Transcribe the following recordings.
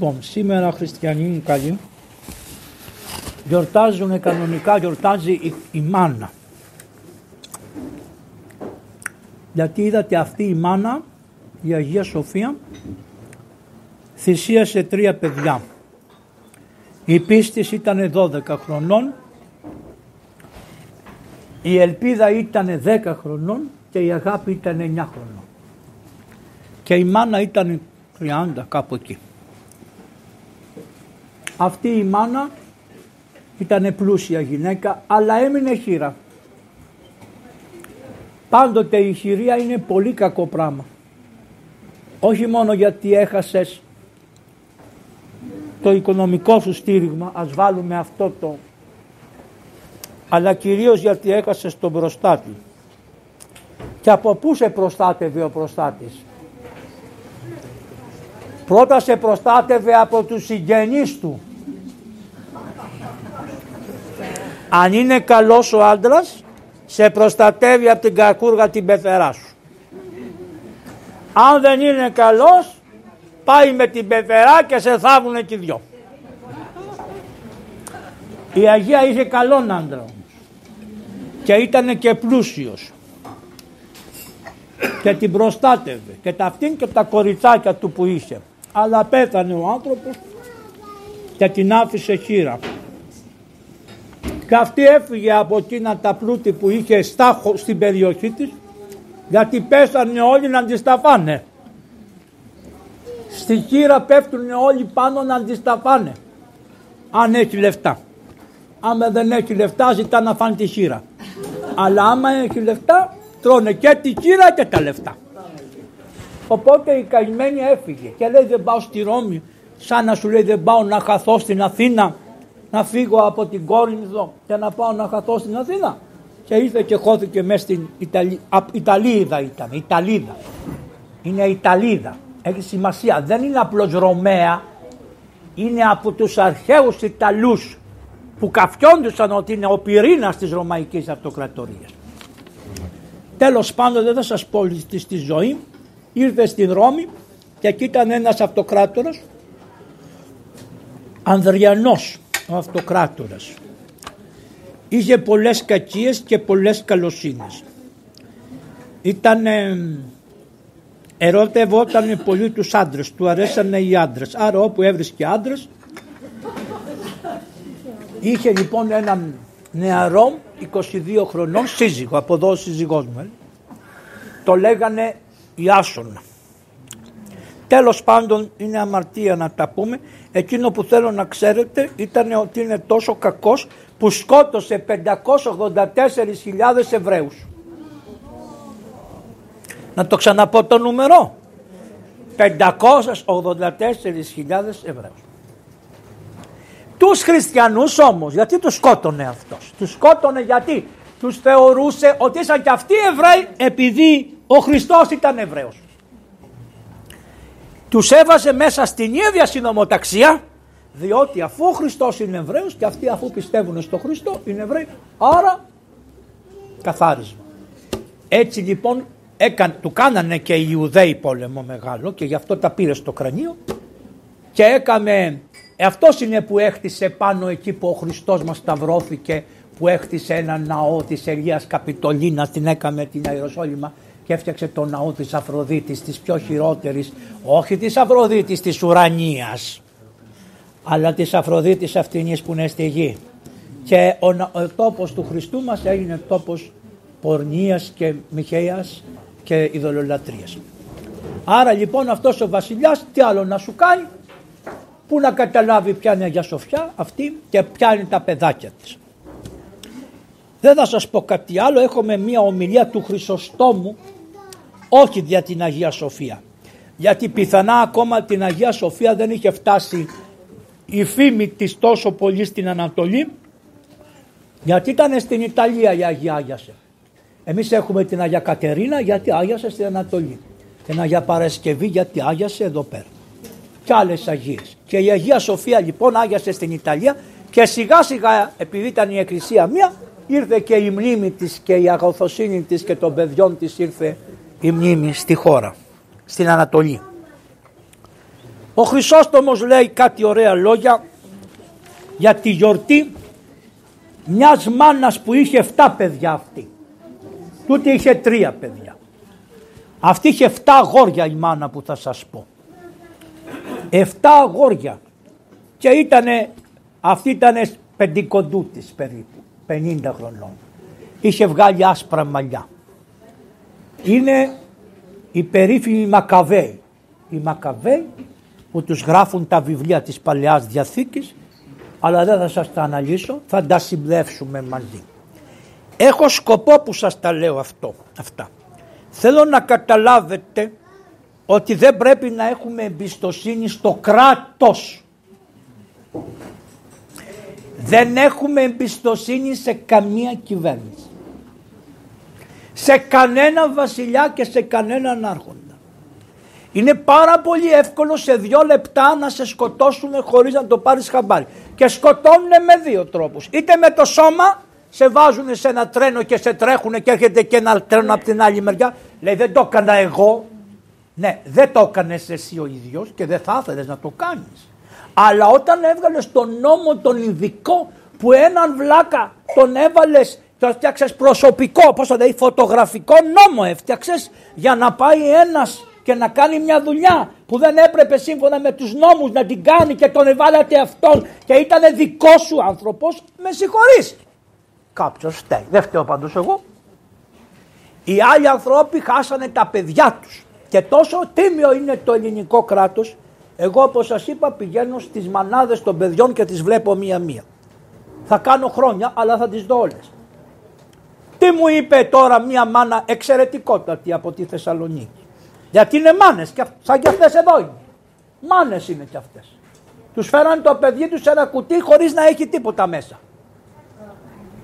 Λοιπόν, σήμερα χριστιανοί μου καλοί γιορτάζουν κανονικά, γιορτάζει η, η μάνα. Γιατί είδατε αυτή η μάνα, η Αγία Σοφία, θυσίασε τρία παιδιά. Η πίστης ήταν 12 χρονών, η ελπίδα ήταν 10 χρονών και η αγάπη ήταν 9 χρονών. Και η μάνα ήταν 30 κάπου εκεί. Αυτή η μάνα ήταν πλούσια γυναίκα αλλά έμεινε χείρα. Πάντοτε η χειρία είναι πολύ κακό πράγμα. Όχι μόνο γιατί έχασες το οικονομικό σου στήριγμα, ας βάλουμε αυτό το, αλλά κυρίως γιατί έχασες τον προστάτη. Και από πού σε προστάτευε ο προστάτης; Πρώτα σε προστάτευε από τους συγγενείς του Αν είναι καλός ο άντρας, σε προστατεύει από την κακούργα την πεθερά σου. Αν δεν είναι καλός, πάει με την πεθερά και σε θάβουν και δυο. Η Αγία είχε καλόν άντρα και ήταν και πλούσιος και την προστάτευε και τα αυτήν και τα κοριτσάκια του που είχε. Αλλά πέθανε ο άνθρωπος και την άφησε χείρα. Και αυτή έφυγε από εκείνα τα πλούτη που είχε στάχο στην περιοχή της γιατί πέσανε όλοι να αντισταφάνε. Στη χείρα πέφτουν όλοι πάνω να αντισταφάνε. Αν έχει λεφτά. Άμα δεν έχει λεφτά ζητά να φάνε τη χείρα. Αλλά άμα έχει λεφτά τρώνε και τη χείρα και τα λεφτά. Οπότε η καημένη έφυγε και λέει δεν πάω στη Ρώμη σαν να σου λέει δεν πάω να χαθώ στην Αθήνα να φύγω από την Κόρινθο και να πάω να χαθώ στην Αθήνα. Και ήρθε και χώθηκε μέσα στην Ιταλία. Ιταλίδα ήταν, Ιταλίδα. Είναι Ιταλίδα. Έχει σημασία. Δεν είναι απλώς Ρωμαία. Είναι από τους αρχαίους Ιταλούς που καφιόντουσαν ότι είναι ο πυρήνας της Ρωμαϊκής Αυτοκρατορίας. Τέλος πάντων δεν θα σας πω στη ζωή. Ήρθε στην Ρώμη και εκεί ήταν ένας αυτοκράτορας Ανδριανός ο αυτοκράτορας. Είχε πολλές κακίες και πολλές καλοσύνες. Ήταν ερώτευόταν πολύ τους άντρες, του αρέσανε οι άντρες. Άρα όπου έβρισκε άντρες είχε λοιπόν έναν νεαρό 22 χρονών σύζυγο, από εδώ ο σύζυγός μου. Ε. Το λέγανε Ιάσονα. Τέλος πάντων είναι αμαρτία να τα πούμε. Εκείνο που θέλω να ξέρετε ήταν ότι είναι τόσο κακός που σκότωσε 584.000 Εβραίους. Να το ξαναπώ το νούμερο. 584.000 Εβραίους. Τους χριστιανούς όμως, γιατί τους σκότωνε αυτός; Τους σκότωνε γιατί; Τους θεωρούσε ότι ήσαν και αυτοί Εβραίοι επειδή ο Χριστός ήταν Εβραίος τους έβαζε μέσα στην ίδια συνομοταξία διότι αφού ο Χριστός είναι Εβραίος και αυτοί αφού πιστεύουν στο Χριστό είναι Εβραίοι άρα καθάρισμα. Έτσι λοιπόν έκαν, του κάνανε και οι Ιουδαίοι πόλεμο μεγάλο και γι' αυτό τα πήρε στο κρανίο και έκαμε, αυτός είναι που έχτισε πάνω εκεί που ο Χριστός μας σταυρώθηκε που έχτισε ένα ναό της Ελίας Καπιτολίνας την έκαμε την Ιεροσόλυμα και έφτιαξε τον ναό της Αφροδίτης, της πιο χειρότερης, όχι της Αφροδίτης της ουρανίας, αλλά της Αφροδίτης αυτήνης που είναι στη γη. Και ο, ο τόπος του Χριστού μας έγινε τόπος πορνείας και μοιχαίας και ειδωλολατρίας. Άρα λοιπόν αυτός ο βασιλιάς τι άλλο να σου κάνει, που να καταλάβει ποια είναι η Αγία Σοφιά αυτή και ποια είναι τα παιδάκια της. Δεν θα σας πω κάτι άλλο, έχουμε μία ομιλία του Χρυσοστόμου όχι για την Αγία Σοφία. Γιατί πιθανά ακόμα την Αγία Σοφία δεν είχε φτάσει η φήμη της τόσο πολύ στην Ανατολή γιατί ήταν στην Ιταλία η Αγία Άγιασε. Εμείς έχουμε την Αγία Κατερίνα γιατί άγιασε στην Ανατολή. Την Αγία Παρασκευή γιατί άγιασε εδώ πέρα. Και άλλες Αγίες. Και η Αγία Σοφία λοιπόν άγιασε στην Ιταλία και σιγά σιγά επειδή ήταν η Εκκλησία μία ήρθε και η μνήμη της και η αγωθοσύνη της και των παιδιών της ήρθε η μνήμη στη χώρα, στην Ανατολή. Ο Χρυσόστομος λέει κάτι ωραία λόγια για τη γιορτή μιας μάνας που είχε 7 παιδιά αυτή. Τούτη είχε τρία παιδιά. Αυτή είχε 7 αγόρια η μάνα που θα σας πω. 7 αγόρια και ήτανε, αυτή ήταν πεντηκοντού της περίπου, 50 χρονών. Είχε βγάλει άσπρα μαλλιά. Είναι οι περίφημοι Μακαβαίοι. Οι Μακαβαίοι που τους γράφουν τα βιβλία της Παλαιάς Διαθήκης αλλά δεν θα σας τα αναλύσω, θα τα συμπλεύσουμε μαζί. Έχω σκοπό που σας τα λέω αυτό, αυτά. Θέλω να καταλάβετε ότι δεν πρέπει να έχουμε εμπιστοσύνη στο κράτος. Δεν έχουμε εμπιστοσύνη σε καμία κυβέρνηση. Σε κανένα βασιλιά και σε κανέναν άρχοντα. Είναι πάρα πολύ εύκολο σε δύο λεπτά να σε σκοτώσουν χωρίς να το πάρεις χαμπάρι. Και σκοτώνουν με δύο τρόπους. Είτε με το σώμα σε βάζουν σε ένα τρένο και σε τρέχουν και έρχεται και ένα τρένο από την άλλη μεριά. Λέει δεν το έκανα εγώ. Ναι, δεν το έκανες εσύ ο ίδιος και δεν θα ήθελες να το κάνεις. Αλλά όταν έβγαλες τον νόμο τον ειδικό που έναν βλάκα τον έβαλες, το έφτιαξες προσωπικό, πώς θα λέει, φωτογραφικό νόμο έφτιαξες για να πάει ένας και να κάνει μια δουλειά που δεν έπρεπε σύμφωνα με τους νόμους να την κάνει και τον εβάλατε αυτόν και ήταν δικό σου άνθρωπος, με συγχωρείς. Κάποιος φταίει, δεν φταίω πάντως εγώ. Οι άλλοι ανθρώποι χάσανε τα παιδιά τους και τόσο τίμιο είναι το ελληνικό κράτος. Εγώ όπως σας είπα πηγαίνω στις μανάδες των παιδιών και τις βλέπω μία-μία. Θα κάνω χρόνια αλλά θα τις δω όλες. Τι μου είπε τώρα μία μάνα εξαιρετικότατη από τη Θεσσαλονίκη; Γιατί είναι μάνες, σαν και αυτές εδώ είναι. Μάνες είναι και αυτές. Τους φέραν το παιδί τους σε ένα κουτί χωρίς να έχει τίποτα μέσα.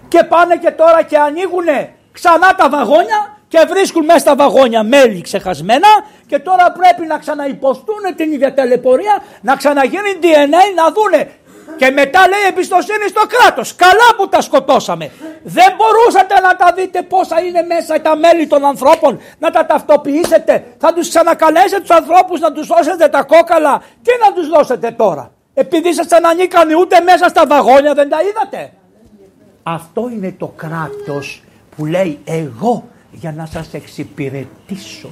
Και πάνε και τώρα και ανοίγουν ξανά τα βαγόνια και βρίσκουν μέσα στα βαγόνια μέλη ξεχασμένα και τώρα πρέπει να ξαναυποστούν την ίδια τελεπορία, να ξαναγίνει DNA, να δούνε και μετά λέει εμπιστοσύνη στο κράτος. Καλά που τα σκοτώσαμε. Δεν μπορούσατε να τα δείτε πόσα είναι μέσα τα μέλη των ανθρώπων, να τα ταυτοποιήσετε. Θα τους ξανακαλέσετε τους ανθρώπους να τους δώσετε τα κόκαλα. Τι να τους δώσετε τώρα. Επειδή δεν ανήκαν ούτε μέσα στα βαγόνια δεν τα είδατε. Αυτό είναι το κράτος που λέει εγώ για να σας εξυπηρετήσω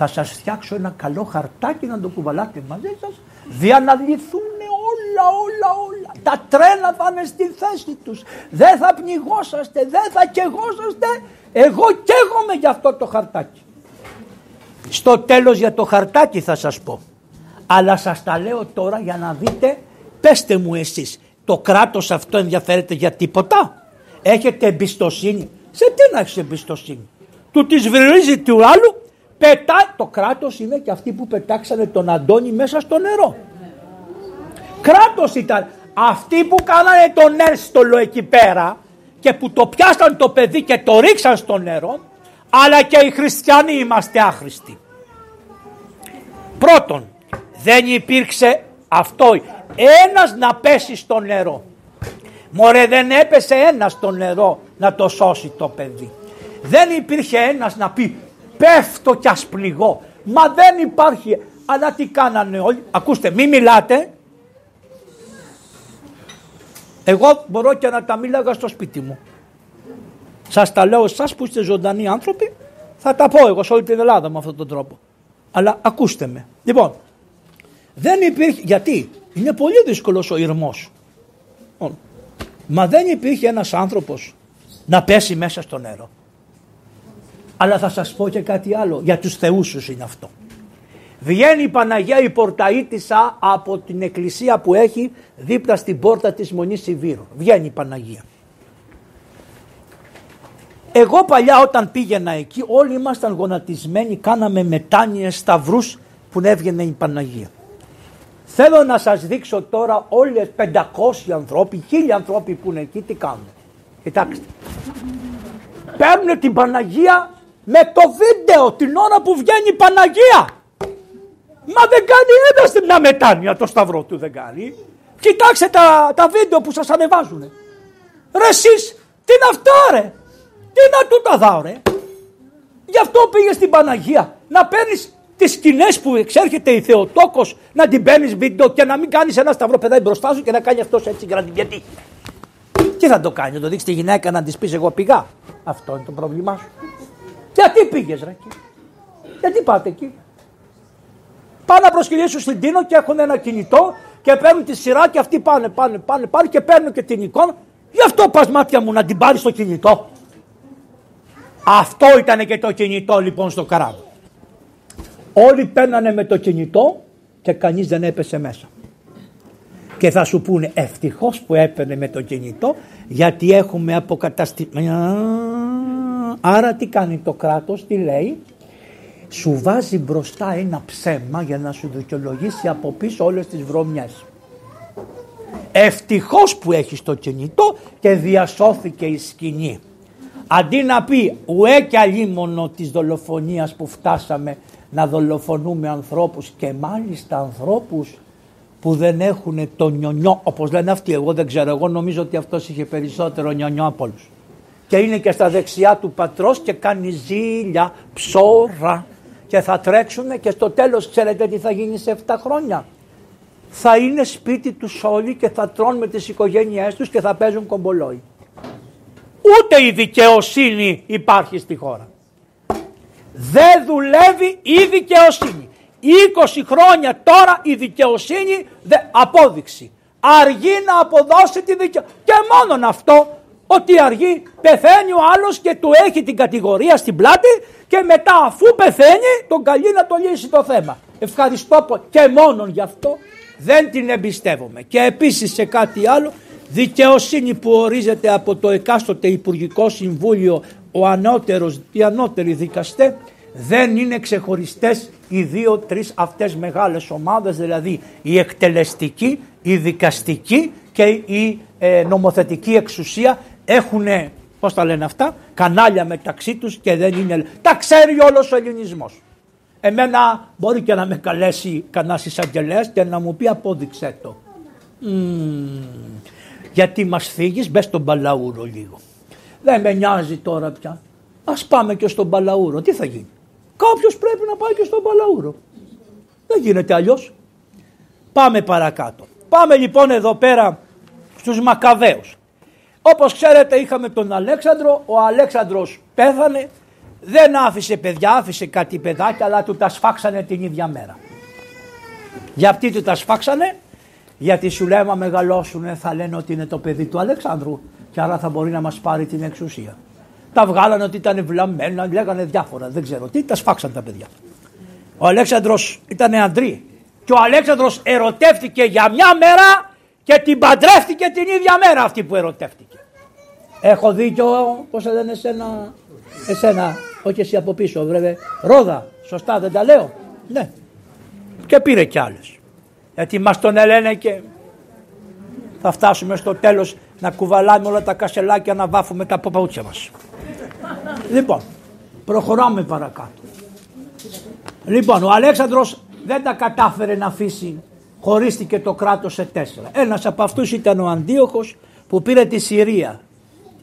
θα σας φτιάξω ένα καλό χαρτάκι να το κουβαλάτε μαζί σας διαναλυθούν όλα, όλα, όλα. Τα τρένα θα είναι στη θέση τους. Δεν θα πνιγόσαστε, δεν θα κεγόσαστε. Εγώ καίγομαι για αυτό το χαρτάκι. Στο τέλος για το χαρτάκι θα σας πω. Αλλά σας τα λέω τώρα για να δείτε, πέστε μου εσείς, το κράτος αυτό ενδιαφέρεται για τίποτα; Έχετε εμπιστοσύνη; Σε τι να έχεις εμπιστοσύνη; Του της βρίζει του άλλου, πετάει. Το κράτος είναι και αυτοί που πετάξανε τον Αντώνη μέσα στο νερό κράτος ήταν. Αυτοί που κάνανε τον έρστολο εκεί πέρα και που το πιάσαν το παιδί και το ρίξαν στο νερό, αλλά και οι χριστιανοί είμαστε άχρηστοι. Πρώτον, δεν υπήρξε αυτό, ένας να πέσει στο νερό. Μωρέ δεν έπεσε ένας στο νερό να το σώσει το παιδί. Δεν υπήρχε ένας να πει πέφτω κι ας πληγώ. Μα δεν υπάρχει. Αλλά τι κάνανε όλοι. Ακούστε μη μιλάτε εγώ μπορώ και να τα μίλαγα στο σπίτι μου. Σας τα λέω εσάς που είστε ζωντανοί άνθρωποι, θα τα πω εγώ σε όλη την Ελλάδα με αυτόν τον τρόπο. Αλλά ακούστε με. Λοιπόν, δεν υπήρχε. Γιατί; Είναι πολύ δύσκολος ο ηρμό. Μα δεν υπήρχε ένας άνθρωπος να πέσει μέσα στο νερό. Αλλά θα σας πω και κάτι άλλο. Για τους θεούς σου είναι αυτό. Βγαίνει η Παναγία η Πορταΐτισσα από την εκκλησία που έχει δίπλα στην πόρτα της Μονής Σιβήρου. Βγαίνει η Παναγία. Εγώ παλιά όταν πήγαινα εκεί όλοι ήμασταν γονατισμένοι, κάναμε μετάνοιες σταυρούς που έβγαινε η Παναγία. Θέλω να σας δείξω τώρα όλες 500 ανθρώποι, 1000 ανθρώποι που είναι εκεί τι κάνουν. Κοιτάξτε. Παίρνουν την Παναγία με το βίντεο την ώρα που βγαίνει η Παναγία. Μα δεν κάνει ένα μια μετάνοια το σταυρό του δεν κάνει. Κοιτάξτε τα, τα βίντεο που σας ανεβάζουν. Ρε εσείς, τι είναι αυτό ρε; Τι να του τα δάω ρε; Γι' αυτό πήγες στην Παναγία. Να παίρνεις τις σκηνές που εξέρχεται η Θεοτόκος να την παίρνεις βίντεο και να μην κάνεις ένα σταυρό παιδάκι μπροστά σου και να κάνει αυτός έτσι γραντι. Γιατί; Τι θα το κάνει, να το δείξει τη γυναίκα να της πεις εγώ πηγά. Αυτό είναι το πρόβλημά σου. Γιατί πήγες, ρε εκεί; Γιατί πάτε εκεί; Πάνε να προσκυνήσουν στην Τίνο και έχουν ένα κινητό και παίρνουν τη σειρά και αυτοί πάνε, πάνε, πάνε, πάνε και παίρνουν και την εικόνα. Γι' αυτό πας μάτια μου να την πάρεις στο κινητό. Αυτό ήταν και το κινητό λοιπόν στο καράβι. Όλοι παίρνανε με το κινητό και κανείς δεν έπεσε μέσα. Και θα σου πούνε ευτυχώς που έπαιρνε με το κινητό γιατί έχουμε αποκαταστημένο. Άρα τι κάνει το κράτος, τι λέει; Σου βάζει μπροστά ένα ψέμα για να σου δικαιολογήσει από πίσω όλες τις βρωμιές. Ευτυχώς που έχεις το κινητό και διασώθηκε η σκηνή. Αντί να πει ουέ και αλίμονο της δολοφονίας που φτάσαμε να δολοφονούμε ανθρώπους και μάλιστα ανθρώπους που δεν έχουν το νιονιό όπως λένε αυτοί εγώ δεν ξέρω εγώ νομίζω ότι αυτός είχε περισσότερο νιονιό από όλους και είναι και στα δεξιά του πατρός και κάνει ζήλια, ψώρα και θα τρέξουμε και στο τέλος ξέρετε τι θα γίνει σε 7 χρόνια θα είναι σπίτι τους όλοι και θα τρώνε με τις οικογένειές τους και θα παίζουν κομπολόι ούτε η δικαιοσύνη υπάρχει στη χώρα δεν δουλεύει η δικαιοσύνη. 20 χρόνια τώρα η δικαιοσύνη δε, απόδειξη. Αργεί να αποδώσει τη δικαιοσύνη. Και μόνον αυτό ότι αργεί πεθαίνει ο άλλος και του έχει την κατηγορία στην πλάτη και μετά αφού πεθαίνει τον καλεί να το λύσει το θέμα. Ευχαριστώ και μόνον γι' αυτό δεν την εμπιστεύομαι. Και επίσης σε κάτι άλλο δικαιοσύνη που ορίζεται από το εκάστοτε Υπουργικό Συμβούλιο ο ανώτερος, οι ανώτεροι δικαστέ δεν είναι ξεχωριστές οι δύο-τρεις αυτές μεγάλες ομάδες, δηλαδή η εκτελεστική, η δικαστική και η ε, νομοθετική εξουσία έχουν, πώς τα λένε αυτά, κανάλια μεταξύ τους και δεν είναι, τα ξέρει όλος ο ελληνισμός. Εμένα μπορεί και να με καλέσει κανένα εισαγγελέας και να μου πει απόδειξέ το. γιατί μας φύγεις, μπες στον Παλαούρο λίγο. Δεν με νοιάζει τώρα πια. Ας πάμε και στον Παλαούρο. Τι θα γίνει; Κάποιος πρέπει να πάει και στον Παλαούρο. Δεν γίνεται αλλιώς. Πάμε παρακάτω. Πάμε λοιπόν εδώ πέρα στους Μακαβαίους. Όπως ξέρετε είχαμε τον Αλέξανδρο, ο Αλέξανδρος πέθανε, δεν άφησε παιδιά, άφησε κάτι παιδάκια αλλά του τα σφάξανε την ίδια μέρα. Γιατί του τα σφάξανε, γιατί σου λέμε μεγαλώσουν θα λένε ότι είναι το παιδί του Αλεξάνδρου και άρα θα μπορεί να μας πάρει την εξουσία. Τα βγάλανε ότι ήταν βλαμμένα, λέγανε διάφορα, δεν ξέρω τι, τα σφάξαν τα παιδιά. Ο Αλέξανδρος ήταν αντρί και ο Αλέξανδρος ερωτεύτηκε για μια μέρα και την παντρεύτηκε την ίδια μέρα αυτή που ερωτεύτηκε. Έχω δίκιο, πώς θα λένε εσένα, εσένα, όχι εσύ από πίσω βρε, ρόδα, σωστά δεν τα λέω. Ναι. Και πήρε κι άλλες. Γιατί μας τον ελένε και θα φτάσουμε στο τέλος να κουβαλάμε όλα τα κασελάκια να βάφουμε τα παπαούτσια μας. λοιπόν, προχωράμε παρακάτω. Λοιπόν, ο Αλέξανδρος δεν τα κατάφερε να αφήσει, χωρίστηκε το κράτος σε τέσσερα. Ένας από αυτούς ήταν ο Αντίοχος που πήρε τη Συρία.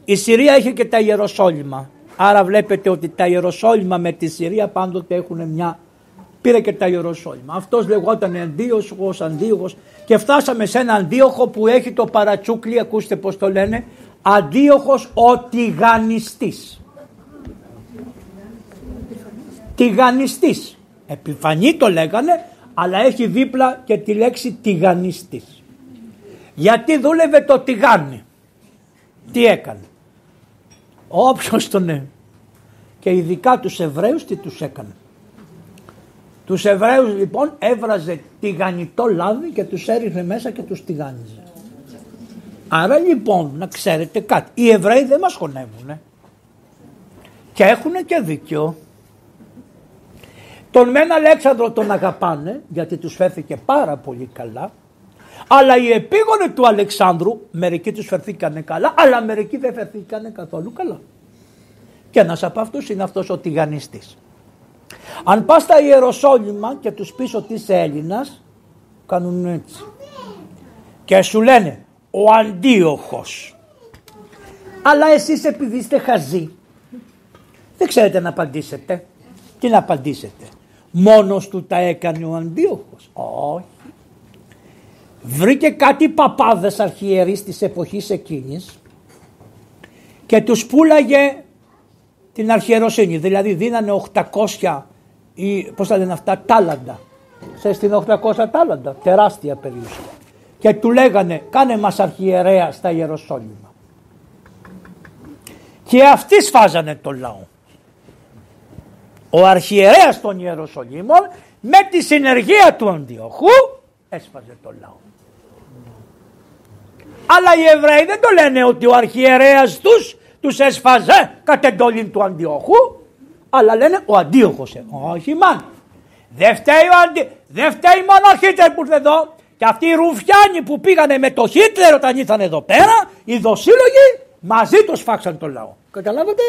Η Συρία είχε και τα Ιεροσόλυμα. Άρα βλέπετε ότι τα Ιεροσόλυμα με τη Συρία πάντοτε έχουν μια πήρε και τα Ιεροσόλυμα. Αυτός λεγόταν Αντίοχος, Αντίοχος και φτάσαμε σε ένα Αντίοχο που έχει το παρατσούκλι, ακούστε πώς το λένε, Αντίοχος ο τηγανιστής. Τηγανιστής. Επιφανή το λέγανε, αλλά έχει δίπλα και τη λέξη τηγανιστής. Γιατί δούλευε το τηγάνι. Τι έκανε. Όποιος τον και ειδικά τους Εβραίους τι τους έκανε. Τους Εβραίους λοιπόν έβραζε τηγανιτό λάδι και τους έριχνε μέσα και τους τηγάνιζε. Άρα λοιπόν να ξέρετε κάτι, οι Εβραίοι δεν μας χωνεύουν και έχουν και δίκιο. Τον Μένα Αλέξανδρο τον αγαπάνε γιατί τους φέρθηκε πάρα πολύ καλά αλλά οι επίγονοι του Αλεξάνδρου μερικοί τους φερθήκανε καλά αλλά μερικοί δεν φερθήκανε καθόλου καλά. Και ένας από αυτούς είναι αυτός ο τηγανιστής. Αν πας στα Ιεροσόλυμα και τους πεις ότι είσαι Έλληνας, κάνουν έτσι. Και σου λένε ο αντίοχος. Αλλά εσείς επειδή είστε χαζοί, δεν ξέρετε να απαντήσετε. Τι να απαντήσετε. Μόνος του τα έκανε ο Αντίοχος. Όχι. Βρήκε κάτι παπάδες αρχιερείς της εποχής εκείνης και τους πουλάγε την αρχιεροσύνη. Δηλαδή δίνανε 800 ή πώς θα λένε αυτά τάλαντα. Σε στην 800 τάλαντα, τεράστια περιουσία. Και του λέγανε κάνε μας αρχιερέα στα Ιεροσόλυμα. Και αυτοί σφάζανε το λαό. Ο αρχιερέας των Ιεροσολύμων με τη συνεργεία του Αντιοχού έσφαζε το λαό. Αλλά οι Εβραίοι δεν το λένε ότι ο αρχιερέας τους τους έσφαζε κατ' εντολή του Αντιοχού αλλά λένε ο Αντίοχος. Ε. Όχι μαν. Δεν φταίει, ο Αντι... δεν φταίει μόνο ο Χίτλερ που ήρθε εδώ και αυτοί οι ρουφιάνοι που πήγανε με το Χίτλερ όταν ήρθαν εδώ πέρα οι δοσύλλογοι μαζί τους φάξαν το λαό. Καταλάβατε;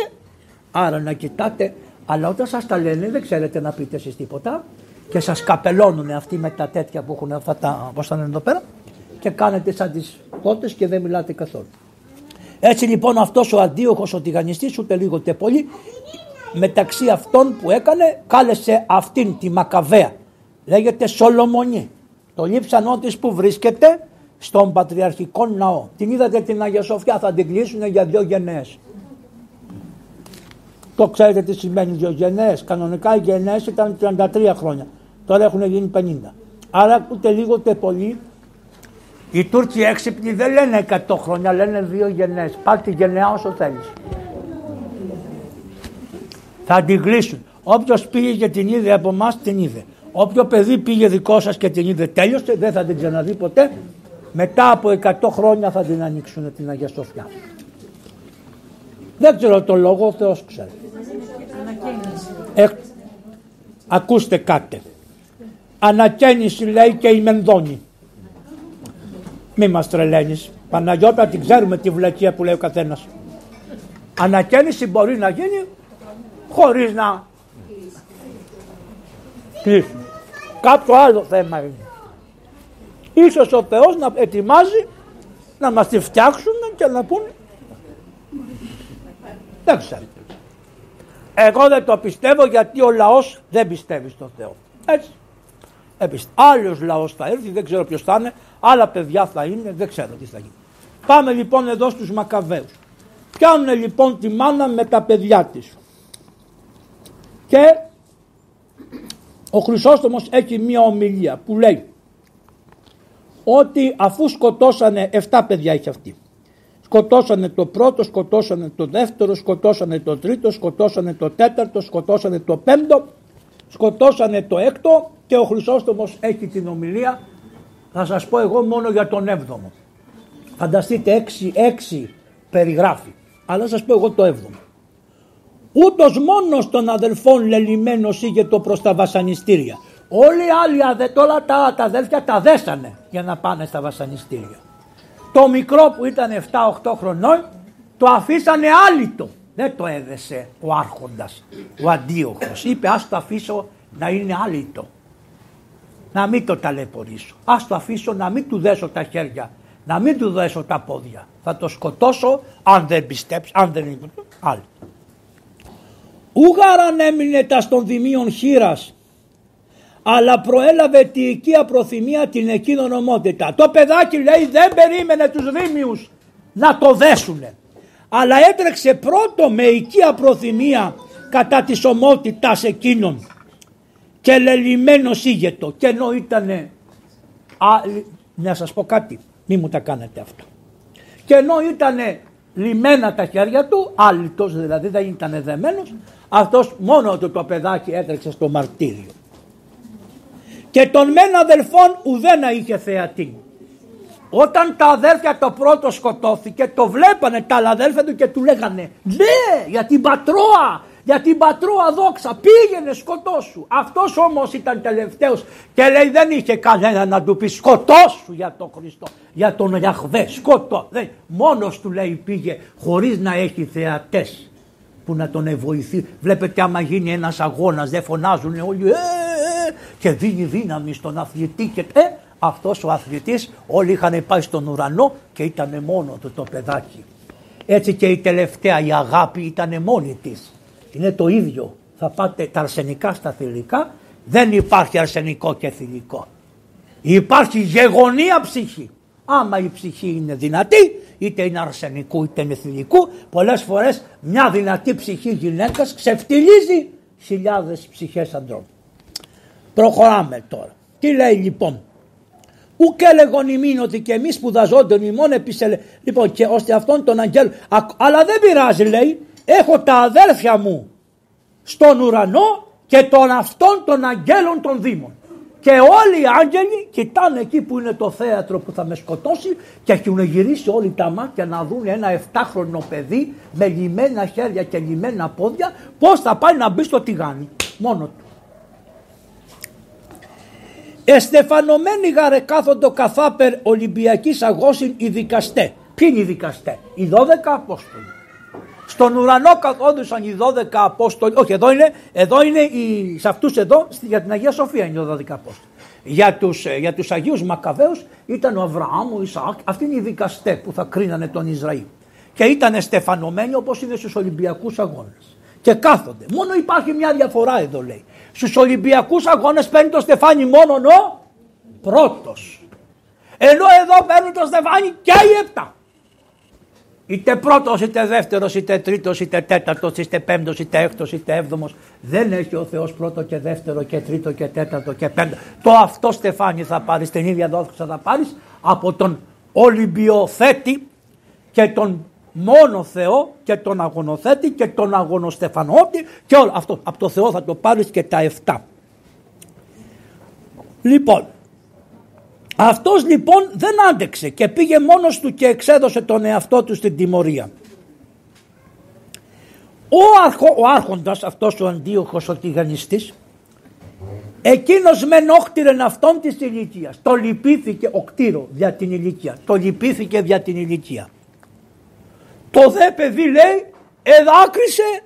Άρα να κοιτάτε αλλά όταν σας τα λένε δεν ξέρετε να πείτε εσείς τίποτα και σας καπελώνουν αυτοί με τα τέτοια που έχουν αυτά τα, πώς θα εδώ πέρα και κάνετε σαν τις πότες και δεν μιλάτε καθόλου. Έτσι λοιπόν αυτός ο αντίοχος ο τηγανιστής ούτε λίγο ούτε πολύ μεταξύ αυτών που έκανε κάλεσε αυτήν τη Μακαβαία λέγεται Σολομονή το λείψανό της που βρίσκεται στον Πατριαρχικό Ναό. Την είδατε την Αγία Σοφιά θα την κλείσουν για δύο γενναίες. Το ξέρετε τι σημαίνει δύο γενναίες. Κανονικά οι γενναίες ήταν 33 χρόνια. Τώρα έχουν γίνει 50. Άρα ούτε λίγο ούτε πολύ οι Τούρκοι έξυπνοι δεν λένε 100 χρόνια, λένε δύο γενναίες. Πάρ' τη γενναία όσο θέλεις. Θα την κλείσουν. Όποιος πήγε και την είδε από εμάς την είδε. Όποιο παιδί πήγε δικό σας και την είδε τέλειωσε, δεν θα την ξαναδεί ποτέ. Μετά από 100 χρόνια θα την ανοίξουν την Αγία Σοφιά. Δεν ξέρω το λόγο, ο Θεός ξέρει. Ε, ακούστε κάτι. Ανακαίνιση λέει και η Μενδόνη. Μη μας τρελαίνεις. Παναγιώτα την ξέρουμε τη βλακεία που λέει ο καθένας. Ανακαίνιση μπορεί να γίνει χωρίς να κλείσουμε. Κάποιο άλλο θέμα είναι. Ίσως ο Θεός να ετοιμάζει να μας τη φτιάξουν και να πούνε δεν ξέρω. Εγώ δεν το πιστεύω γιατί ο λαός δεν πιστεύει στον Θεό. Έτσι. Άλλος Άλλος λαός θα έρθει, δεν ξέρω ποιος θα είναι, άλλα παιδιά θα είναι, δεν ξέρω τι θα γίνει. Πάμε λοιπόν εδώ στους Μακαβαίους. Πιάνουν λοιπόν τη μάνα με τα παιδιά της. Και ο Χρυσόστομος έχει μία ομιλία που λέει ότι αφού σκοτώσανε 7 παιδιά έχει αυτή. Σκοτώσανε το πρώτο, σκοτώσανε το δεύτερο, σκοτώσανε το τρίτο, σκοτώσανε το τέταρτο, σκοτώσανε το πέμπτο, σκοτώσανε το έκτο και ο Χρυσόστομος έχει την ομιλία, θα σας πω εγώ μόνο για τον έβδομο. Φανταστείτε έξι, έξι περιγράφει, αλλά σας πω εγώ το έβδομο. Ούτως μόνος των αδελφών λελιμένος είχε το προς τα βασανιστήρια. Όλοι οι άλλοι όλα τα, τα αδέλφια τα δέσανε για να πάνε στα βασανιστήρια. Το μικρό που ήταν 7-8 χρονών το αφήσανε άλυτο. Δεν το έδεσε ο άρχοντας, ο αντίοχος. Είπε ας το αφήσω να είναι άλυτο. Να μην το ταλαιπωρήσω. Ας το αφήσω να μην του δέσω τα χέρια. Να μην του δέσω τα πόδια. Θα το σκοτώσω αν δεν πιστέψει, αν δεν είναι άλλο. Ούγαραν έμεινε τα στον δημίων χείρας αλλά προέλαβε τη οικία προθυμία την εκείνον ομότητα. Το παιδάκι λέει δεν περίμενε τους δήμιους να το δέσουνε. Αλλά έτρεξε πρώτο με οικία προθυμία κατά της ομότητας εκείνων. Και λελιμένος ήγετο. Και ενώ ήτανε να σας πω κάτι. Μη μου τα κάνετε αυτό. Και ενώ ήτανε λιμένα τα χέρια του άλυτος δηλαδή δεν ήταν δεμένος αυτός μόνο του το παιδάκι έτρεξε στο μαρτύριο και των μεν αδελφών ουδένα είχε θεατή. Όταν τα αδέρφια το πρώτο σκοτώθηκε το βλέπανε τα άλλα αδέρφια του και του λέγανε ναι για την πατρόα για την πατρόα δόξα πήγαινε σκοτώσου. Αυτός όμως ήταν τελευταίος και λέει δεν είχε κανένα να του πει σκοτώσου για τον Χριστό, για τον Ιαχβέ, σκοτώ. Δεν, μόνος του λέει πήγε χωρίς να έχει θεατές που να τον βοηθεί. Βλέπετε άμα γίνει ένας αγώνας δεν φωνάζουν όλοι ε, και δίνει δύναμη στον αθλητή και ε, αυτός ο αθλητής όλοι είχαν πάει στον ουρανό και ήταν μόνο του το παιδάκι. Έτσι και η τελευταία η αγάπη ήταν μόνη της. Είναι το ίδιο. Θα πάτε τα αρσενικά στα θηλυκά Δεν υπάρχει αρσενικό και θηλυκό. Υπάρχει γεγονία ψυχή. Άμα η ψυχή είναι δυνατή, είτε είναι αρσενικού είτε είναι θηλυκού, πολλές φορές μια δυνατή ψυχή γυναίκας ξεφτιλίζει χιλιάδες ψυχές αντρών. Προχωράμε τώρα. Τι λέει λοιπόν; Ουκ έλεγον ημίν ότι και εμείς σπουδαζόντων ημών επισελε. Λοιπόν, και ώστε αυτόν τον αγγέλο. Αλλά δεν πειράζει, λέει. Έχω τα αδέρφια μου στον ουρανό και τον αυτόν των αγγέλων των δήμων. Και όλοι οι άγγελοι κοιτάνε εκεί που είναι το θέατρο που θα με σκοτώσει και έχουν γυρίσει όλοι τα μάτια να δουν ένα 7χρονο παιδί με λιμένα χέρια και λιμένα πόδια πώς θα πάει να μπει στο τηγάνι. Μόνο του. Εστεφανωμένοι γαρε κάθοντο καθάπερ Ολυμπιακής αγώσιν οι δικαστές. Ποιοι είναι οι δικαστές, οι 12 Απόστολοι. Στον ουρανό καθόντουσαν οι 12 Απόστολοι. Όχι, εδώ είναι, εδώ είναι οι, σε αυτούς εδώ, για την Αγία Σοφία είναι οι 12 Απόστολοι. Για τους, ε, για τους Αγίους Μακαβαίους ήταν ο Αβραάμ, ο Ισαάκ, αυτοί είναι οι δικαστές που θα κρίνανε τον Ισραήλ. Και ήταν στεφανωμένοι όπως είναι στους Ολυμπιακούς Αγώνες. Και κάθονται. Μόνο υπάρχει μια διαφορά εδώ λέει. Στους Ολυμπιακούς Αγώνες παίρνει το στεφάνι μόνο ο πρώτος. Ενώ εδώ παίρνει το στεφάνι και οι επτά. Είτε πρώτος, είτε δεύτερος, είτε τρίτος, είτε τέταρτος, είτε πέμπτος, είτε έκτος, είτε έβδομος. Δεν έχει ο Θεός πρώτο και δεύτερο και τρίτο και τέταρτο και πέμπτο. Το αυτό στεφάνι θα πάρεις, την ίδια δόξα θα πάρεις από τον Ολυμπιοθέτη και τον μόνο Θεό και τον αγωνοθέτη και τον αγωνοστεφανότη και όλο αυτό. Από το Θεό θα το πάρεις και τα 7. Λοιπόν, αυτός λοιπόν δεν άντεξε και πήγε μόνος του και εξέδωσε τον εαυτό του στην τιμωρία. Ο, αρχο, ο άρχοντας, αυτός ο αντίοχος ο τηγανιστής, εκείνος μεν όκτηρεν αυτόν της ηλικίας. Το λυπήθηκε ο κτήρο για την ηλικία. Το λυπήθηκε για την ηλικία. Το δε παιδί λέει εδάκρυσε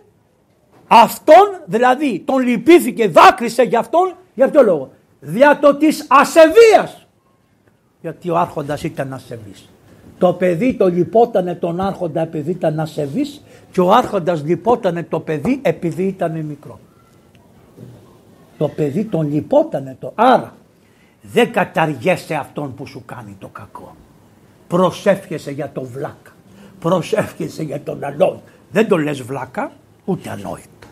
αυτόν, δηλαδή τον λυπήθηκε, δάκρυσε για αυτόν, για ποιο λόγο; Δια το της ασεβίας γιατί ο άρχοντας ήταν ασεβής. Το παιδί το λυπότανε τον άρχοντα επειδή ήταν ασεβής και ο άρχοντας λυπότανε το παιδί επειδή ήταν μικρό. Το παιδί τον λυπότανε το. Άρα δεν καταργέσαι αυτόν που σου κάνει το κακό. Προσεύχεσαι για τον βλάκα. Προσεύχεσαι για τον ανόητο. Δεν τον λες βλάκα ούτε ανόητο.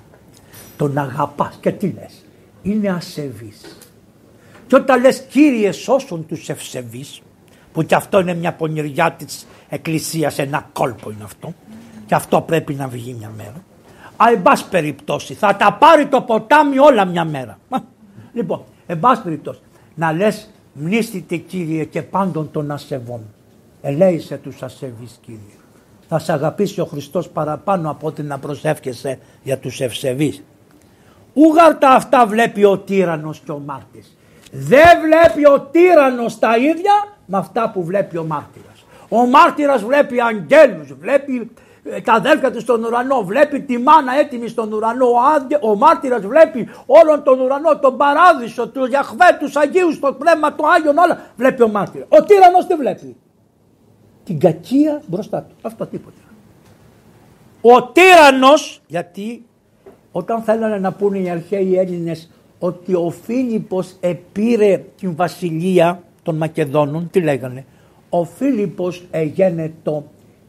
Τον αγαπάς και τι λες; Είναι ασεβής. Και όταν λες Κύριε σώσον τους ευσεβείς, που και αυτό είναι μια πονηριά της εκκλησίας, ένα κόλπο είναι αυτό, και αυτό πρέπει να βγει μια μέρα. Α, εν πάση περιπτώσει, θα τα πάρει το ποτάμι όλα μια μέρα. Λοιπόν, εν πάση περιπτώσει, να λες μνήστητε Κύριε και πάντων των ασεβών. Ελέησε τους ασεβείς Κύριε. Θα σε αγαπήσει ο Χριστός παραπάνω από ότι να προσεύχεσαι για τους ευσεβείς. Ούγαρτα αυτά βλέπει ο τύρανος και ο μάρτης. Δεν βλέπει ο τύρανος τα ίδια με αυτά που βλέπει ο μάρτυρας. Ο μάρτυρας βλέπει αγγέλους, βλέπει ε, τα αδέλφια του στον ουρανό, βλέπει τη μάνα έτοιμη στον ουρανό, ο, άγγε, ο μάρτυρας βλέπει όλον τον ουρανό, τον παράδεισο, τους Γιαχβέ, τους Αγίους, το πνεύμα, το Άγιον, όλα βλέπει ο μάρτυρας. Ο τύρανος τι βλέπει. Την κακία μπροστά του. Αυτό τίποτα. Ο τύρανος, γιατί όταν θέλανε να πούνε οι αρχαίοι Έλληνες ότι ο Φίλιππος επήρε την βασιλεία των Μακεδόνων, τι λέγανε, ο Φίλιππος εγένετο